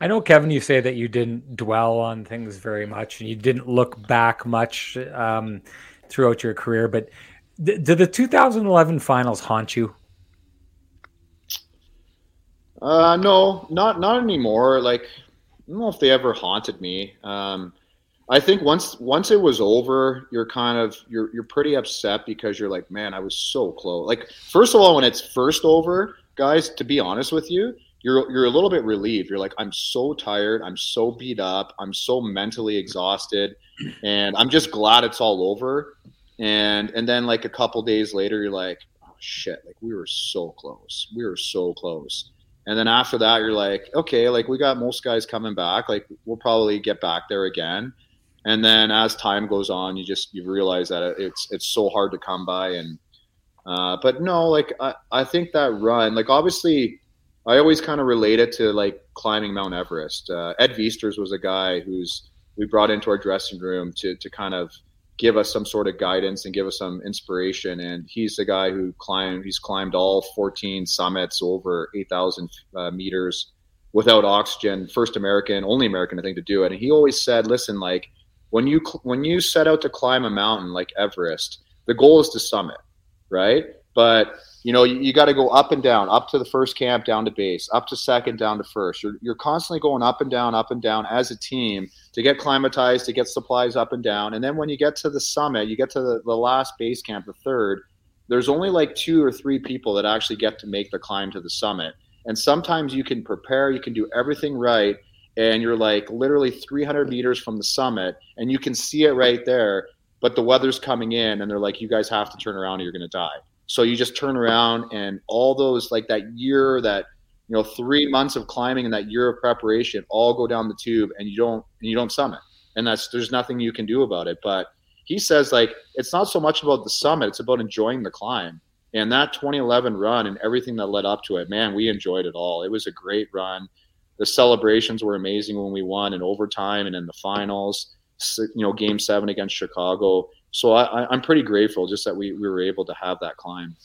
I know, Kevin, you say that you didn't dwell on things very much and you didn't look back much um, throughout your career, but th- did the 2011 finals haunt you? Uh, no, not not anymore. Like, I don't know if they ever haunted me. Um, I think once once it was over, you're kind of you're you're pretty upset because you're like, man, I was so close. Like, first of all, when it's first over, guys, to be honest with you, you're you're a little bit relieved. You're like, I'm so tired, I'm so beat up, I'm so mentally exhausted, and I'm just glad it's all over. And and then like a couple days later, you're like, oh shit, like we were so close, we were so close. And then after that, you're like, okay, like we got most guys coming back, like we'll probably get back there again. And then as time goes on, you just you realize that it's it's so hard to come by. And uh, but no, like I, I think that run, like obviously I always kind of relate it to like climbing Mount Everest. Uh, Ed Viesturs was a guy who's we brought into our dressing room to to kind of give us some sort of guidance and give us some inspiration. And he's the guy who climbed. He's climbed all 14 summits over 8,000 uh, meters without oxygen. First American, only American, I think, to do it. And he always said, "Listen, like when you when you set out to climb a mountain like Everest, the goal is to summit, right? But you know, you, you got to go up and down, up to the first camp, down to base, up to second, down to first. You're, you're constantly going up and down, up and down as a team to get climatized, to get supplies up and down. And then when you get to the summit, you get to the, the last base camp, the third, there's only like two or three people that actually get to make the climb to the summit. And sometimes you can prepare, you can do everything right, and you're like literally 300 meters from the summit, and you can see it right there. But the weather's coming in, and they're like, "You guys have to turn around, or you're going to die." So you just turn around and all those like that year that you know three months of climbing and that year of preparation all go down the tube and you don't and you don't summit. And that's there's nothing you can do about it. But he says like it's not so much about the summit it's about enjoying the climb. And that 2011 run and everything that led up to it man we enjoyed it all. It was a great run. The celebrations were amazing when we won in overtime and in the finals you know game seven against chicago so I, am pretty grateful just that we, we were able to have that climb.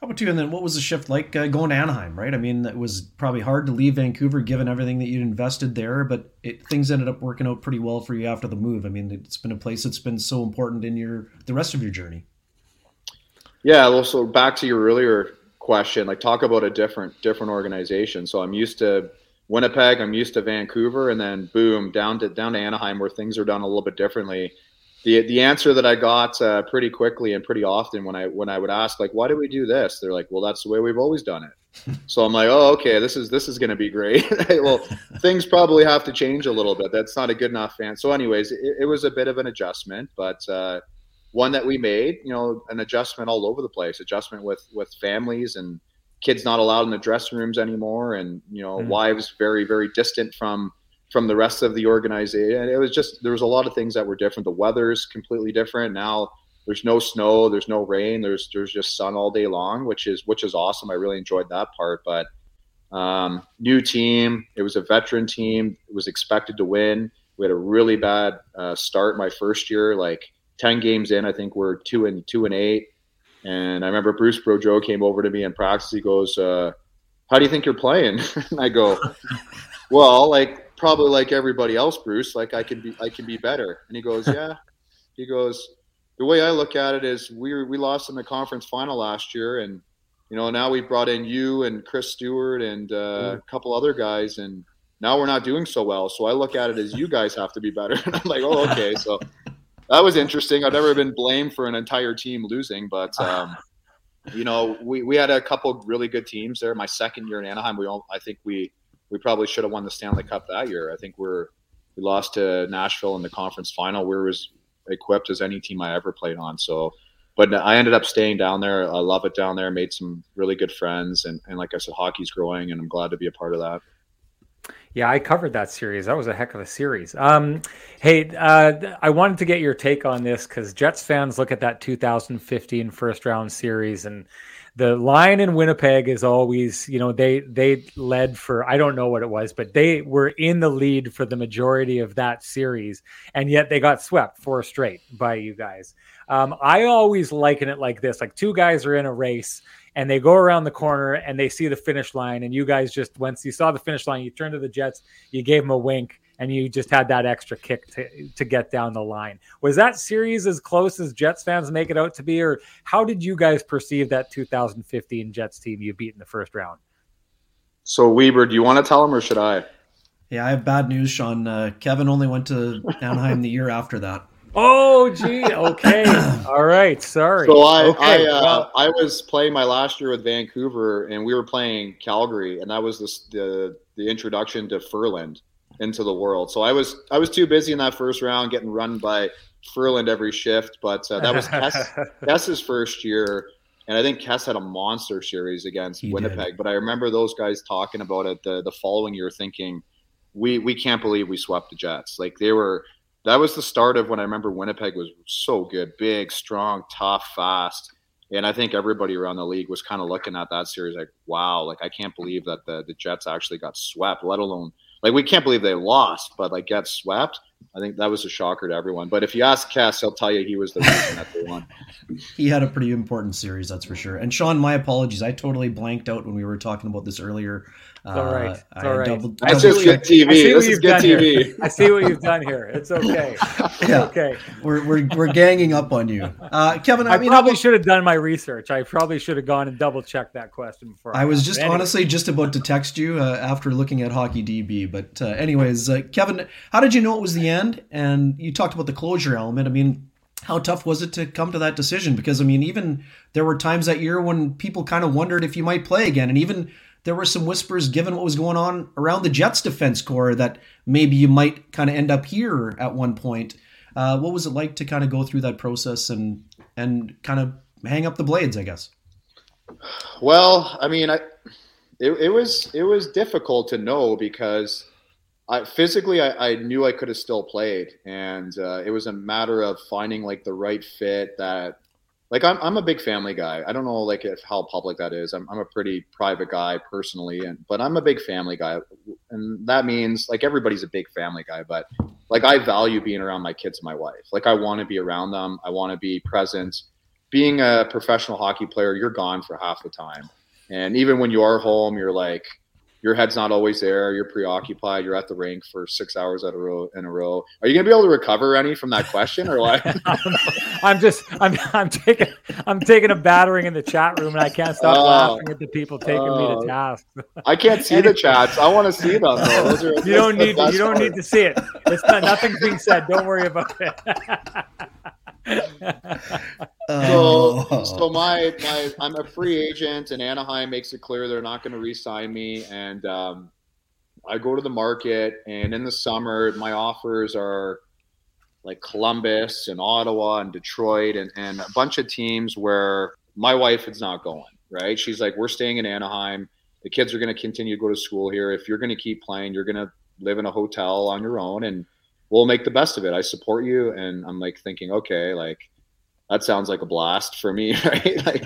How about you? And then what was the shift like uh, going to Anaheim, right? I mean, it was probably hard to leave Vancouver given everything that you'd invested there, but it, things ended up working out pretty well for you after the move. I mean, it's been a place that's been so important in your the rest of your journey. Yeah, well, so back to your earlier question, like talk about a different different organization. So I'm used to Winnipeg, I'm used to Vancouver, and then boom, down to down to Anaheim where things are done a little bit differently the the answer that I got uh, pretty quickly and pretty often when I when I would ask like why do we do this? They're like well that's the way we've always done it. [laughs] So I'm like oh okay this is this is going to be great. [laughs] Well things probably have to change a little bit. That's not a good enough fan so anyways it, it was a bit of an adjustment but uh, one that we made you know an adjustment all over the place adjustment with with families and kids not allowed in the dressing rooms anymore and you know mm. wives very very distant from from the rest of the organization. And it was just there was a lot of things that were different. The weather's completely different now. There's no snow, there's no rain, there's there's just sun all day long, which is which is awesome. I really enjoyed that part. But um, new team, it was a veteran team. It was expected to win. We had a really bad uh, start my first year, like ten games in. I think we're two and two and eight. And I remember Bruce Boudreau came over to me in practice. He goes, uh, "How do you think you're playing?" [laughs] and I go, "Well, like probably like everybody else, Bruce. Like I can be, I can be better. And he goes, [laughs] yeah. he goes, the way I look at it is we we lost in the conference final last year, and you know now we brought in you and Chris Stewart and uh, mm. a couple other guys, and now we're not doing so well. So I look at it as you guys have to be better. [laughs] And I'm like, oh, okay. So that was interesting. I've never been blamed for an entire team losing, but [laughs] um, you know, we, we had a couple really good teams there. My second year in Anaheim, we all I think we we probably should have won the Stanley Cup that year. I think we're we lost to Nashville in the conference final. We were as equipped as any team I ever played on. So, but I ended up staying down there. I love it down there. Made some really good friends, and, and like I said, hockey's growing, and I'm glad to be a part of that. Yeah, I covered that series. That was a heck of a series. Um, hey, uh, I wanted to get your take on this because Jets fans look at that 2015 first round series and the line in Winnipeg is always, you know, they they led for I don't know what it was, but they were in the lead for the majority of that series, and yet they got swept four straight by you guys. Um, I always liken it like this: like two guys are in a race, and they go around the corner and they see the finish line, and you guys just once you saw the finish line, you turned to the Jets, you gave them a wink, and you just had that extra kick to, to get down the line. Was that series as close as Jets fans make it out to be, or how did you guys perceive that 2015 Jets team you beat in the first round? So Weber, do you want to tell him or should I? Yeah, I have bad news, Sean. Uh, Kevin only went to Anaheim the year after that. Oh, gee. Okay. [coughs] All right. Sorry. So I, okay. I, uh, well, I was playing my last year with Vancouver, and we were playing Calgary, and that was the the, the introduction to Ferland into the world. So I was I was too busy in that first round, getting run by Ferland every shift. But uh, that was [laughs] Kess, Kess's first year, and I think Kess had a monster series against he Winnipeg. Did. But I remember those guys talking about it the the following year, thinking we we can't believe we swept the Jets. Like they were that was the start of when I remember Winnipeg was so good, big, strong, tough, fast. And I think everybody around the league was kind of looking at that series like, wow, like I can't believe that the, the Jets actually got swept, let alone like we can't believe they lost, but like got swept. I think that was a shocker to everyone. But if you ask Kess, he'll tell you he was the reason that they won. [laughs] he had a pretty important series, that's for sure. And Sean, my apologies. I totally blanked out when we were talking about this earlier. It's all right. It's all right. Double, That's just good TV. This is good TV. Here. I see what you've done here. It's [laughs] okay. It's yeah. okay. We're, we're, we're ganging up on you. Uh, Kevin, I, I mean, probably about, should have done my research. I probably should have gone and double checked that question before. I, I was just anyway. honestly just about to text you uh, after looking at Hockey DB. But uh, anyways, uh, Kevin, how did you know it was the And you talked about the closure element. I mean, how tough was it to come to that decision? Because I mean, even there were times that year when people kind of wondered if you might play again, and even there were some whispers, given what was going on around the Jets defense core, that maybe you might kind of end up here at one point. Uh, what was it like to kind of go through that process and and kind of hang up the blades? I guess. Well, I mean, I it, it was it was difficult to know because I physically I, I knew I could have still played, and uh, it was a matter of finding like the right fit that like I'm, I'm a big family guy. I don't know like if how public that is. I'm, I'm a pretty private guy personally, and but I'm a big family guy, and that means like everybody's a big family guy. But like I value being around my kids and my wife. Like I want to be around them. I want to be present. Being a professional hockey player, you're gone for half the time, and even when you are home, you're like your head's not always there. You're preoccupied. You're at the rink for six hours at a row in a row. Are you gonna be able to recover any from that question or what? [laughs] I'm just I'm I'm taking I'm taking a battering in the chat room and I can't stop uh, laughing at the people taking uh, me to oh. task. I can't see the chats. I want to see them. Though. Are, you don't need to, you don't need to see it. It's not nothing's being said. Don't worry about it. [laughs] So, oh. so my, my, I'm a free agent, and Anaheim makes it clear they're not going to re-sign me. And um, I go to the market, and in the summer, my offers are like Columbus and Ottawa and Detroit, and, and a bunch of teams where my wife is not going. Right? She's like, we're staying in Anaheim. The kids are going to continue to go to school here. If you're going to keep playing, you're going to live in a hotel on your own, and we'll make the best of it. I support you. And I'm like thinking, okay, like that sounds like a blast for me, [laughs] right? like,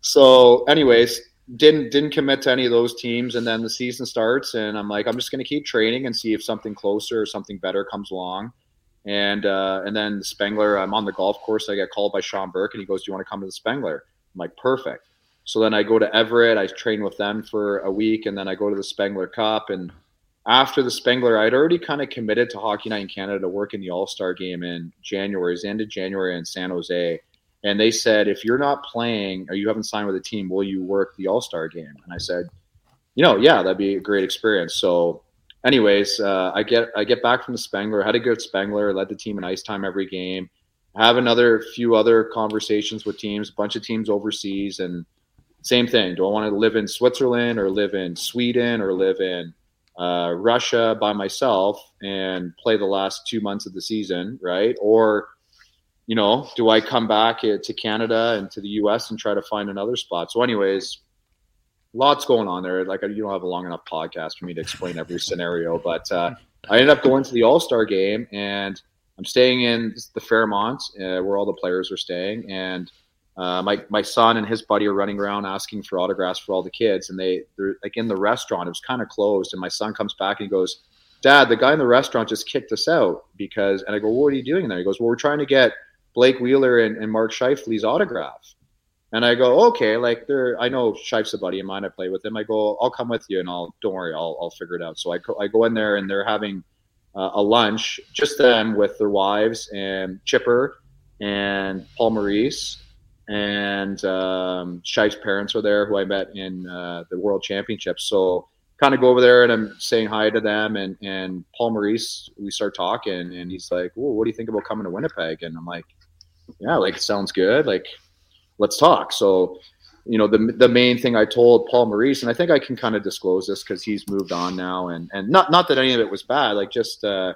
so, anyways, didn't didn't commit to any of those teams, and then the season starts, and I'm like, I'm just going to keep training and see if something closer or something better comes along. And uh, and then Spengler, I'm on the golf course. I get called by Sean Burke, and he goes, "Do you want to come to the Spengler?" I'm like, "Perfect." So then I go to Everett. I train with them for a week, and then I go to the Spengler Cup. And after the Spengler, I'd already kind of committed to Hockey Night in Canada to work in the All Star game in January, it's end of January in San Jose. And they said, if you're not playing or you haven't signed with a team, will you work the All Star game? And I said, you know, yeah, that'd be a great experience. So, anyways, uh, I get I get back from the Spengler, had a good Spengler, led the team in ice time every game. Have another few other conversations with teams, a bunch of teams overseas, and same thing. Do I want to live in Switzerland or live in Sweden or live in uh, Russia by myself and play the last two months of the season, right? Or, you know, do I come back to Canada and to the U.S. and try to find another spot? So, anyways, lots going on there. Like, you don't have a long enough podcast for me to explain every scenario, but uh, I ended up going to the All Star game and I'm staying in the Fairmont uh, where all the players are staying, and uh, my my son and his buddy are running around asking for autographs for all the kids, and they they're like in the restaurant. It was kind of closed, and my son comes back and he goes, "Dad, the guy in the restaurant just kicked us out because." And I go, "What are you doing there?" He goes, "Well, we're trying to get Blake Wheeler and, and Mark Scheifele's autograph." And I go, "Okay, like they're I know Scheif's a buddy of mine. I play with him. I go, I'll come with you, and I'll don't worry, I'll I'll figure it out." So I go, I go in there, and they're having uh, a lunch, just them with their wives and Chipper and Paul Maurice and um, Scheif's parents were there, who I met in uh, the World Championships. So kind of go over there and I'm saying hi to them and and Paul Maurice we start talking and he's like, "Well, what do you think about coming to Winnipeg?" And I'm like, "Yeah, like it sounds good. Like let's talk." So, you know, the the main thing I told Paul Maurice and I think I can kind of disclose this cuz he's moved on now and and not not that any of it was bad, like just uh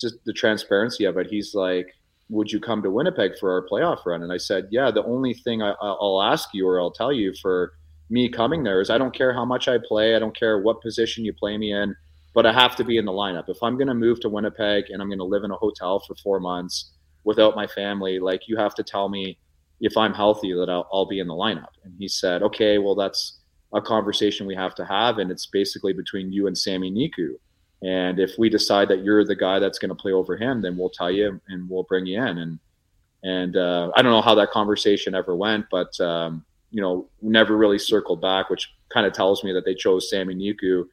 just the transparency of it. He's like, "Would you come to Winnipeg for our playoff run?" And I said, "Yeah, the only thing I, I'll ask you or I'll tell you for me coming there is I don't care how much I play, I don't care what position you play me in, but I have to be in the lineup. If I'm going to move to Winnipeg and I'm going to live in a hotel for four months without my family, like you have to tell me if I'm healthy that I'll, I'll be in the lineup. And he said, okay, well that's a conversation we have to have, and it's basically between you and Sami Niku. And if we decide that you're the guy that's going to play over him, then we'll tell you and we'll bring you in. And and uh, I don't know how that conversation ever went, but um, you know, never really circled back, which kind of tells me that they chose Sami Niku,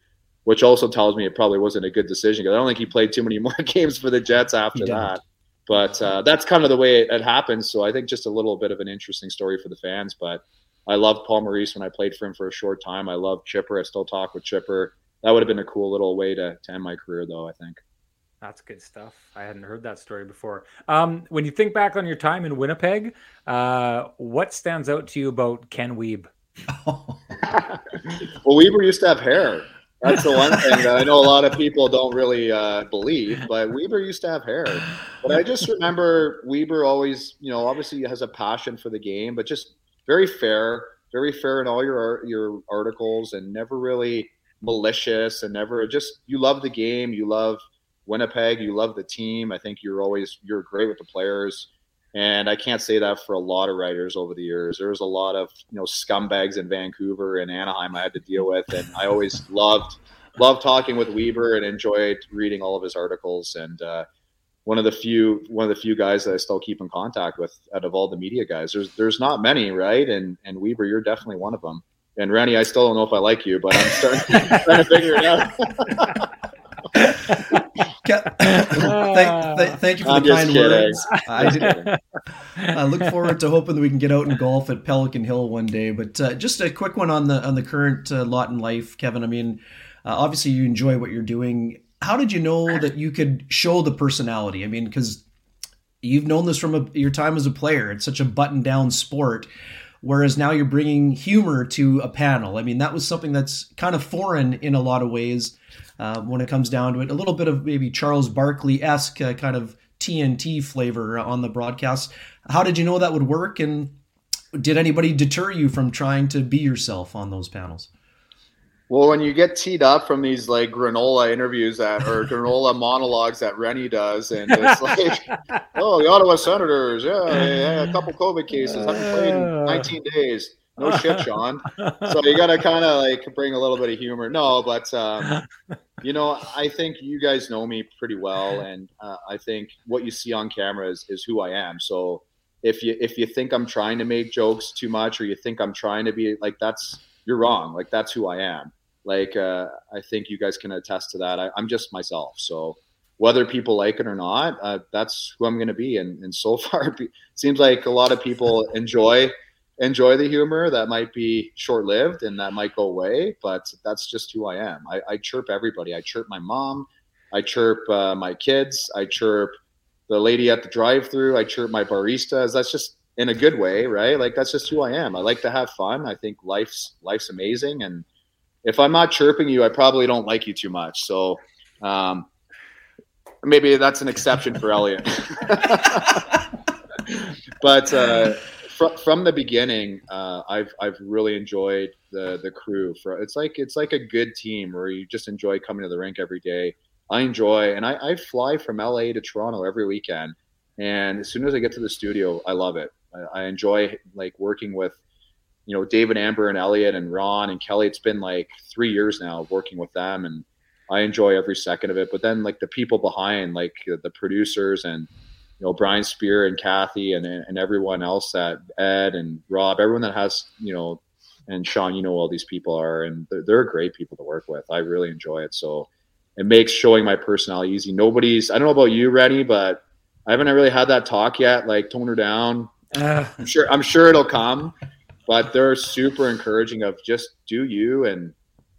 which also tells me it probably wasn't a good decision because I don't think he played too many [laughs] more games for the Jets after that. But uh, that's kind of the way it, it happens. So I think just a little bit of an interesting story for the fans. But I loved Paul Maurice when I played for him for a short time. I love Chipper. I still talk with Chipper. That would have been a cool little way to, to end my career, though, I think. That's good stuff. I hadn't heard that story before. Um, when you think back on your time in Winnipeg, uh, what stands out to you about Ken Wiebe? [laughs] well, Weber used to have hair. That's the one thing that I know a lot of people don't really uh, believe, but Weber used to have hair. But I just remember Weber always, you know, obviously has a passion for the game, but just very fair, very fair in all your your articles, and never really malicious, and never just you love the game, you love Winnipeg. You love the team. I think you're always you're great with the players. And I can't say that for a lot of writers over the years. There was a lot of you know scumbags in Vancouver and Anaheim I had to deal with, and I always [laughs] loved loved talking with Weber and enjoyed reading all of his articles. And uh, one of the few one of the few guys that I still keep in contact with out of all the media guys. There's there's not many, right? And and Weber, you're definitely one of them. And Rennie, I still don't know if I like you, but I'm starting trying to figure it out. [laughs] thank, th- thank, you for I'm the kind kidding. words. [laughs] I, I, look forward to hoping that we can get out and golf at Pelican Hill one day. But uh, just a quick one on the on the current uh, lot in life, Kevin. I mean, uh, obviously you enjoy what you're doing. How did you know that you could show the personality? I mean, because you've known this from a, your time as a player. It's such a button down sport. Whereas now you're bringing humor to a panel. I mean, that was something that's kind of foreign in a lot of ways uh, when it comes down to it. A little bit of maybe Charles Barkley esque uh, kind of TNT flavor on the broadcast. How did you know that would work? And did anybody deter you from trying to be yourself on those panels? Well, when you get teed up from these like granola interviews that or [laughs] granola monologues that Rennie does, and [laughs] it's like, oh, the Ottawa Senators, yeah, yeah a couple COVID cases, haven't played in 19 days no shit, Sean. So you got to [laughs] kind of like bring a little bit of humor. No, but um, you know, I think you guys know me pretty well, and uh, I think what you see on camera is, is who I am. So if you if you think I'm trying to make jokes too much, or you think I'm trying to be like that's you're wrong. Like that's who I am. Like uh, I think you guys can attest to that. I, am just myself. So whether people like it or not, uh, that's who I'm going to be. And, and so [laughs] far, it seems like a lot of people enjoy enjoy the humor that might be short lived and that might go away, but that's just who I am. I, I chirp everybody. I chirp my mom. I chirp uh, my kids. I chirp the lady at the drive through. I chirp my baristas. That's just in a good way, right? Like that's just who I am. I like to have fun. I think life's life's amazing. And if I'm not chirping you, I probably don't like you too much. So um, maybe that's an exception for Elliotte. [laughs] but uh, from from the beginning, uh, I've I've really enjoyed the the crew. For it's like it's like a good team where you just enjoy coming to the rink every day. I enjoy, and I, I fly from LA to Toronto every weekend. And as soon as I get to the studio, I love it. I, I enjoy like working with, you know, David Amber and Elliotte and Ron and Kelly. It's been like three years now working with them, and I enjoy every second of it. But then like the people behind, like the producers and you know Brian Spear and Kathy and and everyone else that Ed and Rob, everyone that has you know, and Sean, you know all these people are, and they're, they're great people to work with. I really enjoy it. So it makes showing my personality easy. Nobody's I don't know about you, Rennie, but I haven't really had that talk yet. Like tone her down. Uh. I'm [sighs] sure I'm sure it'll come, but they're super encouraging of just do you and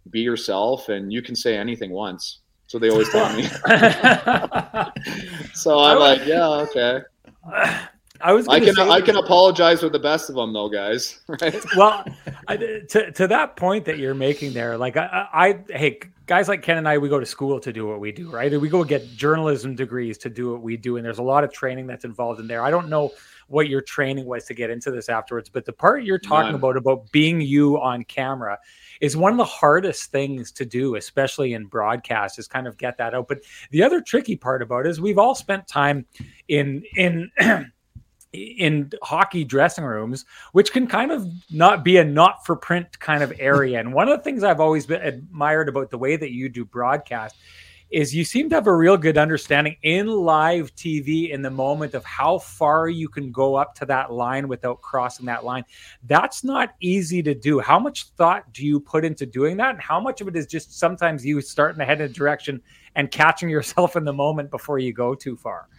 be yourself, and you can say anything once. So they always tell me. [laughs] so I'm like, yeah, okay. I was. I can. Say, I can apologize with the best of them, though, guys. [laughs] Right? Well, I, to to that point that you're making there, like I, I, hey, guys like Ken and I, we go to school to do what we do, right? We go get journalism degrees to do what we do, and there's a lot of training that's involved in there. I don't know what your training was to get into this afterwards, but the part you're talking None. about about being you on camera is one of the hardest things to do, especially in broadcast, is kind of get that out. But the other tricky part about it is we've all spent time in in [clears throat] in hockey dressing rooms, which can kind of not be a not for print kind of area. and one of the things I've always been admired about the way that you do broadcast is you seem to have a real good understanding in live TV in the moment of how far you can go up to that line without crossing that line. That's not easy to do. How much thought do you put into doing that? And how much of it is just sometimes you starting to head in a direction and catching [laughs] yourself in the moment before you go too far?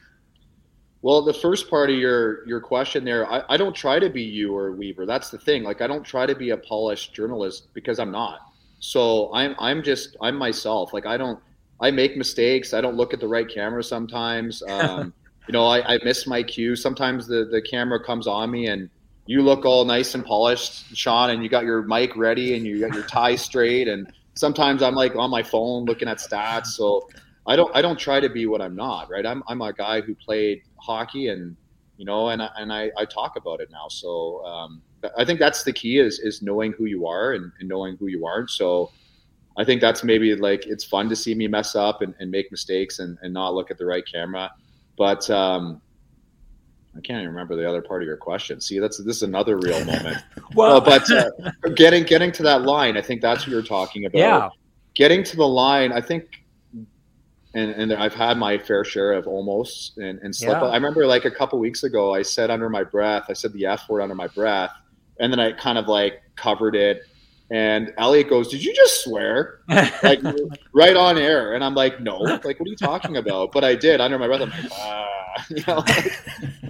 Well, the first part of your your question there, I, I don't try to be you or Weaver. That's the thing. Like I don't try to be a polished journalist because I'm not. So I'm I'm just I'm myself. Like I don't I make mistakes. I don't look at the right camera sometimes. [laughs] Um, you know, I, I miss my cue. Sometimes the, the camera comes on me and you look all nice and polished, Sean, and you got your mic ready and you got your tie [laughs] straight. And sometimes I'm like on my phone looking at stats. So I don't I don't try to be what I'm not, right? I'm I'm a guy who played hockey and you know, and and I, I talk about it now. So um, I think that's the key is is knowing who you are and, and knowing who you aren't. So I think that's maybe like it's fun to see me mess up and, and make mistakes and, and not look at the right camera. But um, I can't even remember the other part of your question. See, that's this is another real moment. [laughs] well, uh, but uh, [laughs] getting getting to that line, I think that's what you're talking about. Yeah. Getting to the line, I think, and, and I've had my fair share of almost and, and slip. Yeah. I remember like a couple weeks ago, I said under my breath, I said the F word under my breath, and then I kind of like covered it and Elliotte goes, "Did you just swear?" like [laughs] right on air, and I'm like, "No, like what are you talking about?" But I did under my breath. I'm like, ah, [laughs] you know, like,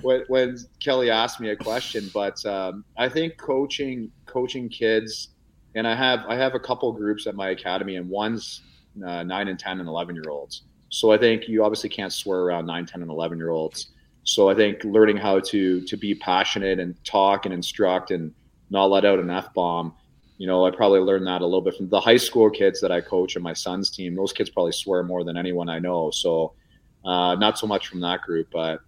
when, when, Kelly asked me a question. But um, I think coaching coaching kids, and I have I have a couple groups at my academy, and one's uh, nine and ten and eleven year olds. So I think you obviously can't swear around nine, 10, and eleven year olds. So I think learning how to to be passionate and talk and instruct and not let out an f bomb you know, I probably learned that a little bit from the high school kids that I coach on my son's team. Those kids probably swear more than anyone I know. So, uh, not so much from that group, but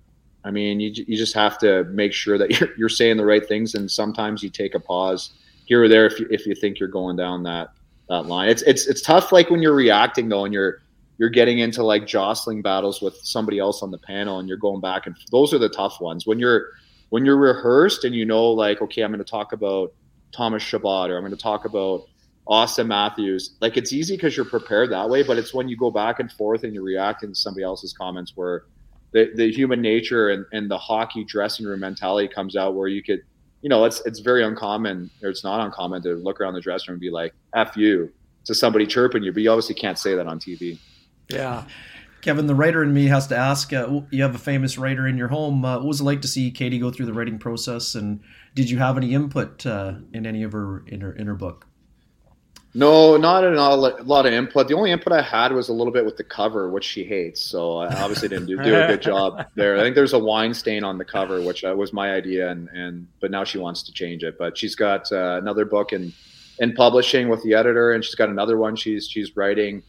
I mean, you, you just have to make sure that [laughs] you're, you're saying the right things. And sometimes you take a pause here or there if you, if you think you're going down that, that line. It's, it's, it's tough. Like when you're reacting though, and you're, you're getting into like jostling battles with somebody else on the panel and you're going back and those are the tough ones when you're, when you're rehearsed and you know, like, okay, I'm going to talk about, Thomas Chabot or I'm going to talk about Auston Matthews. Like it's easy because you're prepared that way, but it's when you go back and forth and you're reacting to somebody else's comments where the, the human nature and, and the hockey dressing room mentality comes out where you could, you know, it's it's very uncommon or it's not uncommon to look around the dressing room and be like, F you to somebody chirping you, but you obviously can't say that on TV. Yeah. Kevin, the writer in me has to ask. Uh, you have a famous writer in your home. Uh, what was it like to see Katie go through the writing process, and did you have any input uh, in any of her in her in her book? No, not a lot of input. The only input I had was a little bit with the cover, which she hates. So I obviously didn't do, do a good job [laughs] there. I think there's a wine stain on the cover, which uh, was my idea, and and but now she wants to change it. But she's got uh, another book in in publishing with the editor, and she's got another one she's she's writing.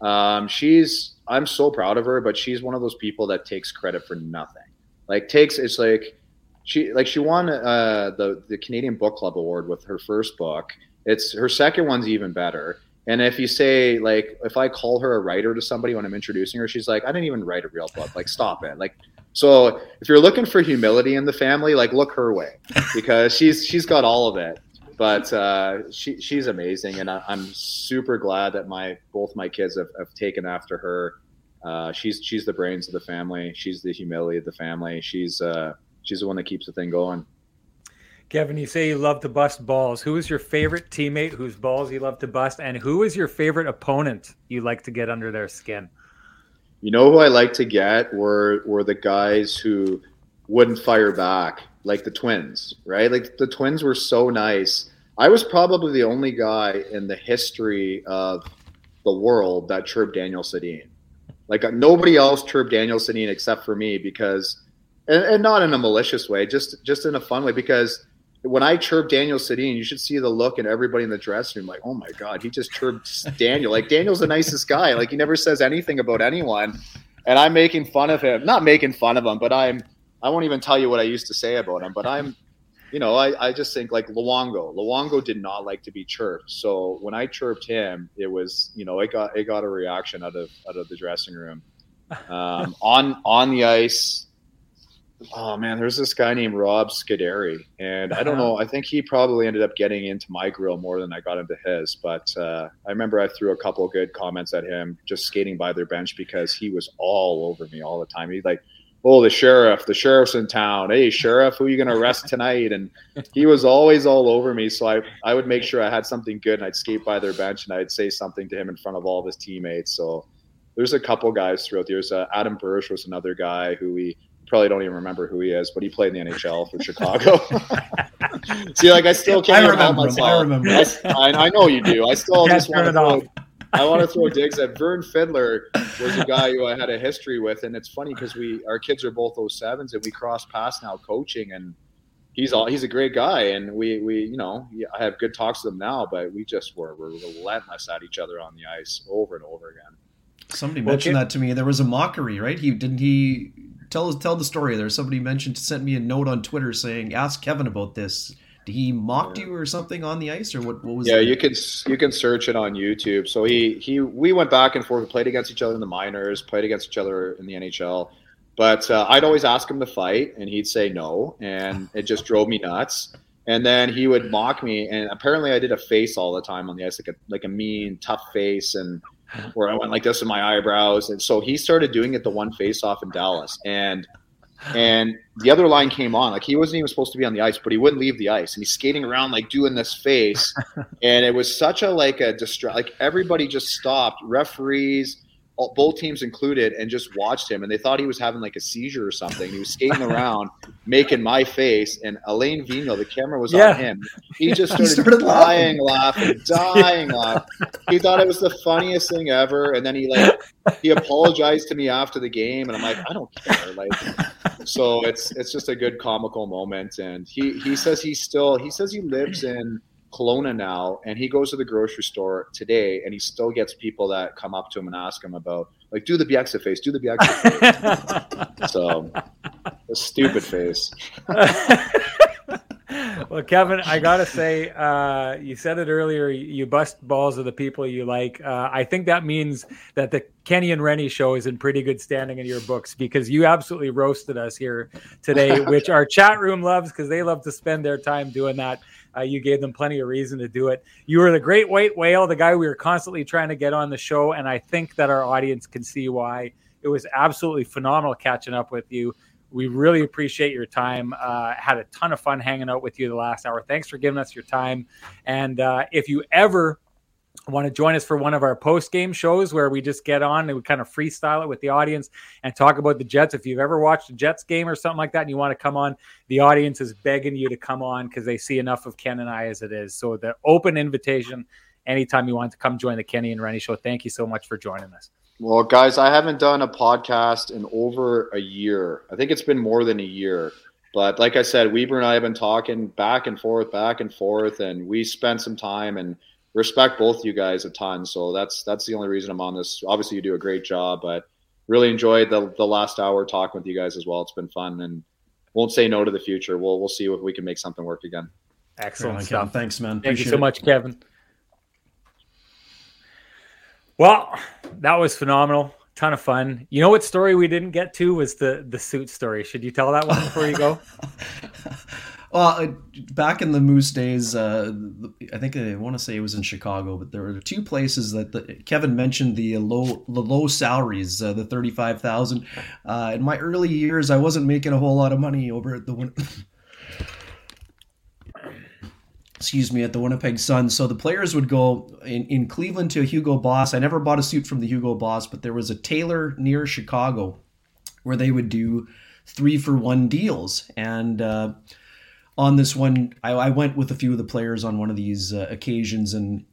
Um, she's I'm so proud of her, but she's one of those people that takes credit for nothing. Like takes it's like she like she won uh, the the Canadian Book Club award with her first book. It's her second one's even better. And if you say like if I call her a writer to somebody when I'm introducing her, she's like, I didn't even write a real book. Like stop it. Like so if you're looking for humility in the family, like look her way [laughs] because she's she's got all of it. But uh, she she's amazing, and I, am super glad that my both my kids have, have taken after her. Uh, she's she's the brains of the family. She's the humility of the family. She's uh, she's the one that keeps the thing going. Kevin, you say you love to bust balls. Who is your favorite teammate whose balls you love to bust, and who is your favorite opponent you like to get under their skin? You know who I like to get were were the guys who wouldn't fire back, like the Twins, right? Like the Twins were so nice. I was probably the only guy in the history of the world that chirped Daniel Sedin. Like nobody else chirped Daniel Sedin except for me because, and, and not in a malicious way, just just in a fun way because when I chirp Daniel Sedin, you should see the look in everybody in the dressing room. Like, oh my god, he just chirped Daniel. Like Daniel's the nicest guy. Like he never says anything about anyone, and I'm making fun of him. Not making fun of him, but I'm. I won't even tell you what I used to say about him. But I'm, you know, I, I just think like Luongo. Luongo did not like to be chirped. So when I chirped him, it was, you know, it got it got a reaction out of out of the dressing room. Um, on on the ice, oh man, there's this guy named Rob Scuderi, and I don't uh-huh. know. I think he probably ended up getting into my grill more than I got into his. But uh, I remember I threw a couple good comments at him just skating by their bench because he was all over me all the time. He's like, "Oh, the sheriff! The sheriff's in town. Hey, sheriff, who are you going to arrest tonight?" And he was always all over me. So I I would make sure I had something good, and I'd skate by their bench, and I'd say something to him in front of all of his teammates. So. There's a couple guys throughout the years. Uh, Adam Burish was another guy who we probably don't even remember who he is, but he played in the NHL for Chicago. [laughs] See, like I still can't I remember him. I remember. I, I, know you do. I still just want to throw. [laughs] I want to throw digs at Vern Fiddler was a guy who I had a history with, and it's funny because we our kids are both 07s and we cross paths now coaching, and he's all he's a great guy, and we we you know I have good talks with him now, but we just were, were relentless at each other on the ice over and over again. Somebody mentioned okay. that to me. There was a mockery, right? He didn't he tell us tell the story there. Somebody mentioned sent me a note on Twitter saying, "Ask Kevin about this." Did he mocked yeah. you or something on the ice, or what? What was? Yeah, you can you can search it on YouTube. So he he we went back and forth. We played against each other in the minors, played against each other in the NHL. But uh, I'd always ask him to fight, and he'd say no, and it just drove me nuts. And then he would mock me, and apparently I did a face all the time on the ice, like a like a mean, tough face, and [laughs] where I went like this in my eyebrows. And so he started doing it the one face off in Dallas. And and the other line came on. Like he wasn't even supposed to be on the ice, but he wouldn't leave the ice. And he's skating around like doing this face. [laughs] and it was such a like a distract like everybody just stopped. Referees, both teams included, and just watched him. And they thought he was having like a seizure or something. He was skating around, [laughs] making my face. And Alain Vigneault, the camera was yeah. on him. He just [laughs] started, started dying laughing, [laughs] dying yeah. laughing. He thought it was the funniest thing ever. And then he like he apologized to me after the game, and I'm like, I don't care. Like, so it's it's just a good comical moment. And he he says he still he says he lives in Kelowna now, and he goes to the grocery store today, and he still gets people that come up to him and ask him about like, do the Bieksa face, do the Bieksa face. [laughs] so, a stupid face. [laughs] well, Kevin, I gotta say, uh, you said it earlier. You bust balls of the people you like. Uh, I think that means that the Kenny and Rennie show is in pretty good standing in your books because you absolutely roasted us here today, [laughs] which our chat room loves because they love to spend their time doing that. Uh, you gave them plenty of reason to do it. You were the great white whale, the guy we were constantly trying to get on the show, and I think that our audience can see why. It was absolutely phenomenal catching up with you. We really appreciate your time. Uh, had a ton of fun hanging out with you the last hour. Thanks for giving us your time. And uh, if you ever want to join us for one of our post game shows where we just get on and we kind of freestyle it with the audience and talk about the Jets. If you've ever watched a Jets game or something like that and you want to come on, the audience is begging you to come on because they see enough of Ken and I as it is. So the open invitation anytime you want to come join the Kenny and Rennie show. Thank you so much for joining us. Well, guys, I haven't done a podcast in over a year. I think it's been more than a year. But like I said, Wiebe and I have been talking back and forth, back and forth, and we spent some time and – respect both you guys a ton. So that's that's the only reason I'm on this. Obviously, you do a great job, but really enjoyed the the last hour talking with you guys as well. It's been fun, and won't say no to the future. We'll we'll see if we can make something work again. Excellent stuff. Thanks, man. Thank Appreciate you so it. much, Kevin. Well, that was phenomenal. Ton of fun. You know what story we didn't get to was the the suit story. Should you tell that one before you go? [laughs] Well, back in the Moose days, uh, I think I want to say it was in Chicago, but there were two places that the, Kevin mentioned the low the low salaries, uh, the thirty five thousand. Uh, in my early years, I wasn't making a whole lot of money over at the. excuse me, at the Winnipeg Sun. So the players would go in, in Cleveland to Hugo Boss. I never bought a suit from the Hugo Boss, but there was a tailor near Chicago where they would do three for one deals. And uh, on this one, I, I, went with a few of the players on one of these uh, occasions, and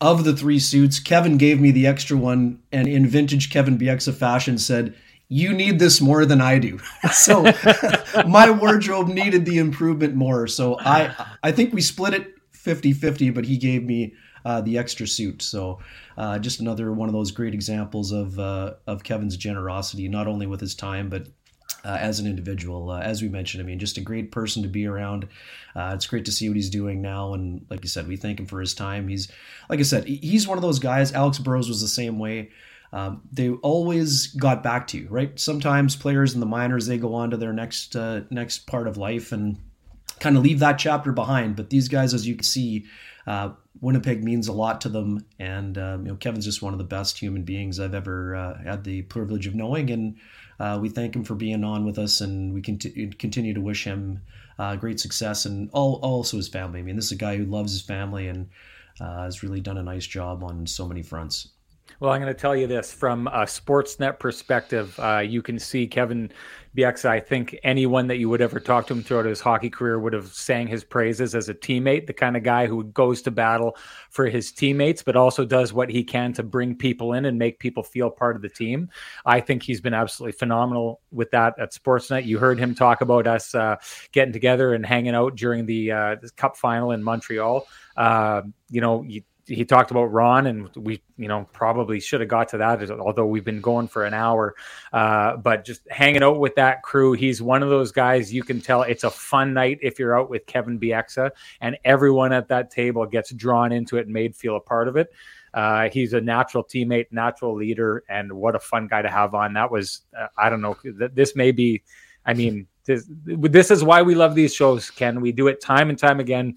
of the three suits, Kevin gave me the extra one, and in vintage Kevin Bieksa fashion, said, "You need this more than I do." [laughs] so [laughs] my wardrobe needed the improvement more. So I I think we split it 50-50, but he gave me uh, the extra suit. So uh, just another one of those great examples of uh, of Kevin's generosity, not only with his time, but uh, as an individual. Uh, as we mentioned, I mean, just a great person to be around. Uh, it's great to see what he's doing now, and like you said, we thank him for his time. He's, like I said, he's one of those guys. Alex Burrows was the same way. Um, they always got back to you, right? Sometimes players in the minors they go on to their next uh, next part of life and kind of leave that chapter behind. But these guys, as you can see, uh, Winnipeg means a lot to them, and um, you know Kevin's just one of the best human beings I've ever uh, had the privilege of knowing, and uh, we thank him for being on with us, and we can continue to wish him uh, great success and all, also his family. I mean, this is a guy who loves his family and uh, has really done a nice job on so many fronts. Well, I'm going to tell you this from a Sportsnet perspective. Uh, you can see Kevin Bieksa. I think anyone that you would ever talk to him throughout his hockey career would have sang his praises as a teammate, the kind of guy who goes to battle for his teammates, but also does what he can to bring people in and make people feel part of the team. I think he's been absolutely phenomenal with that at Sportsnet. You heard him talk about us uh, getting together and hanging out during the, uh, Cup final in Montreal. Uh, you know, you, he talked about Ron, and we, you know, probably should have got to that, although we've been going for an hour. Uh, but just hanging out with that crew, he's one of those guys you can tell it's a fun night if you're out with Kevin Bieksa, and everyone at that table gets drawn into it and made feel a part of it. Uh, he's a natural teammate, natural leader, and what a fun guy to have on. That was, uh, I don't know, this may be, I mean, this, this is why we love these shows, Ken. We do it time and time again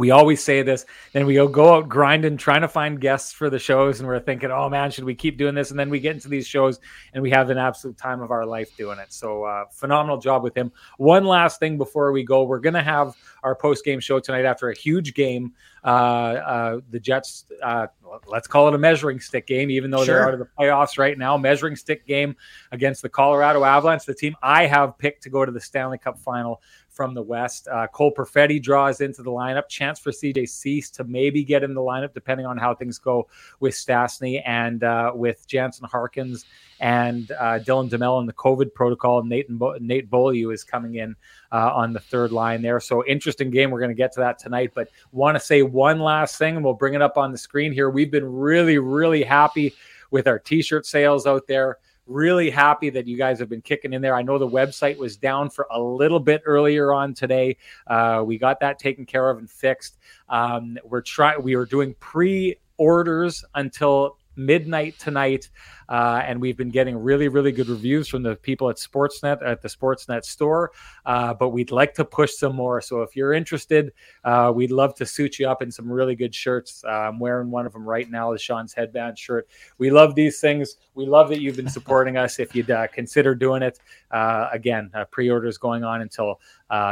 we always say this. Then we go go out grinding trying to find guests for the shows. And we're thinking oh man should we keep doing this? And then we get into these shows and we have an absolute time of our life doing it. So uh, phenomenal job with him. One last thing before we go we're going to have our post game show tonight after a huge game. Uh, uh, the jets uh, let's call it a measuring stick game even though sure. they're out of the playoffs right now. Measuring stick game against the colorado avalanche the team i have picked to go to the stanley cup final from the West. Uh, Cole Perfetti draws into the lineup. Chance for CJ Suess to maybe get in the lineup, depending on how things go with Stastny and uh, with Jansen Harkins and uh, Dylan DeMelo in the COVID protocol. Nate, Bo- Nate Beaulieu is coming in uh, on the third line there. So interesting game. We're going to get to that tonight, but want to say one last thing, and we'll bring it up on the screen here. We've been really, really happy with our t-shirt sales out there really happy that you guys have been kicking in there. I know the website was down for a little bit earlier on today. Uh, we got that taken care of and fixed. Um, we're trying. We were doing pre-orders until midnight tonight. Uh, and we've been getting really, really good reviews from the people at Sportsnet at the Sportsnet store. Uh, but we'd like to push some more. So if you're interested, uh, we'd love to suit you up in some really good shirts. Uh, I'm wearing one of them right now, the Sean's headband shirt. We love these things. We love that you've been supporting us. If you'd uh, consider doing it, uh, again, pre-orders going on until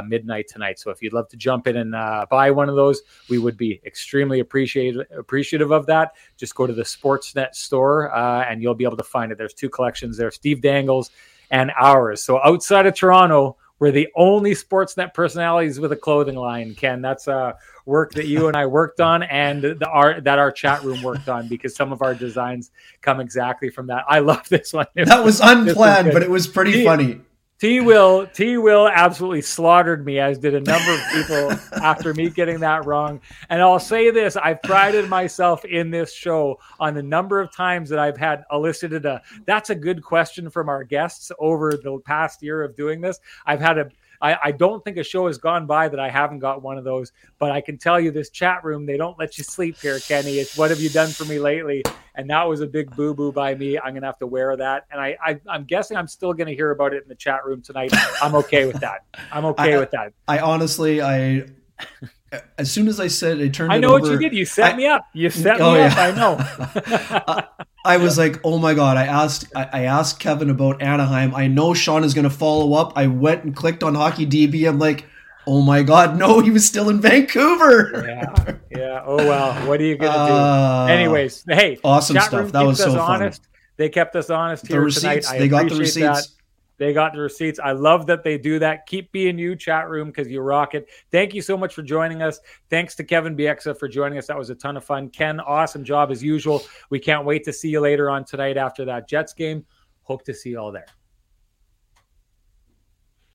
midnight tonight. So if you'd love to jump in and buy one of those, we would be extremely appreciated appreciative of that. Just go to the Sportsnet store and you'll be able to find it. There's two collections there, Steve Dangle's and ours. So outside of Toronto, we're the only Sportsnet personalities with a clothing line. Ken, that's uh, work that you and I worked on, and the art that our chat room worked on because some of our designs come exactly from that. I love this one. that was unplanned, but it was pretty funny. T Will T Will absolutely slaughtered me, as did a number of people [laughs] after me getting that wrong. And I'll say this: I've prided myself in this show on the number of times that I've had elicited a "That's a good question" from our guests over the past year of doing this. I've had a I, I don't think a show has gone by that I haven't got one of those. But I can tell you, this chat room, they don't let you sleep here, Kenny. It's what have you done for me lately? And that was a big boo boo by me. I'm gonna have to wear that, and I, I am guessing I'm still gonna hear about it in the chat room tonight. I'm okay with that. I'm okay [laughs] I, with that. I honestly, I as soon as I said I turned. I know what you did. You set I, me up. You set oh, me yeah. up. I know. [laughs] I was like, oh my god! I asked, I, I, asked Kevin about Anaheim. I know Sean is going to follow up. I went and clicked on Hockey DB. I'm like, oh my god, no, he was still in Vancouver. yeah, yeah. Oh well, what are you going to uh, do? Anyways, hey, awesome stuff. That was so honest. Fun. They kept us honest here the receipts, tonight. I they got the receipts. That. They got the receipts. I love that they do that. Keep being you, chat room, because you rock it. Thank you so much for joining us. Thanks to Kevin Bieksa for joining us. That was a ton of fun. Ken, awesome job as usual. We can't wait to see you later on tonight after that Jets game. Hope to see you all there.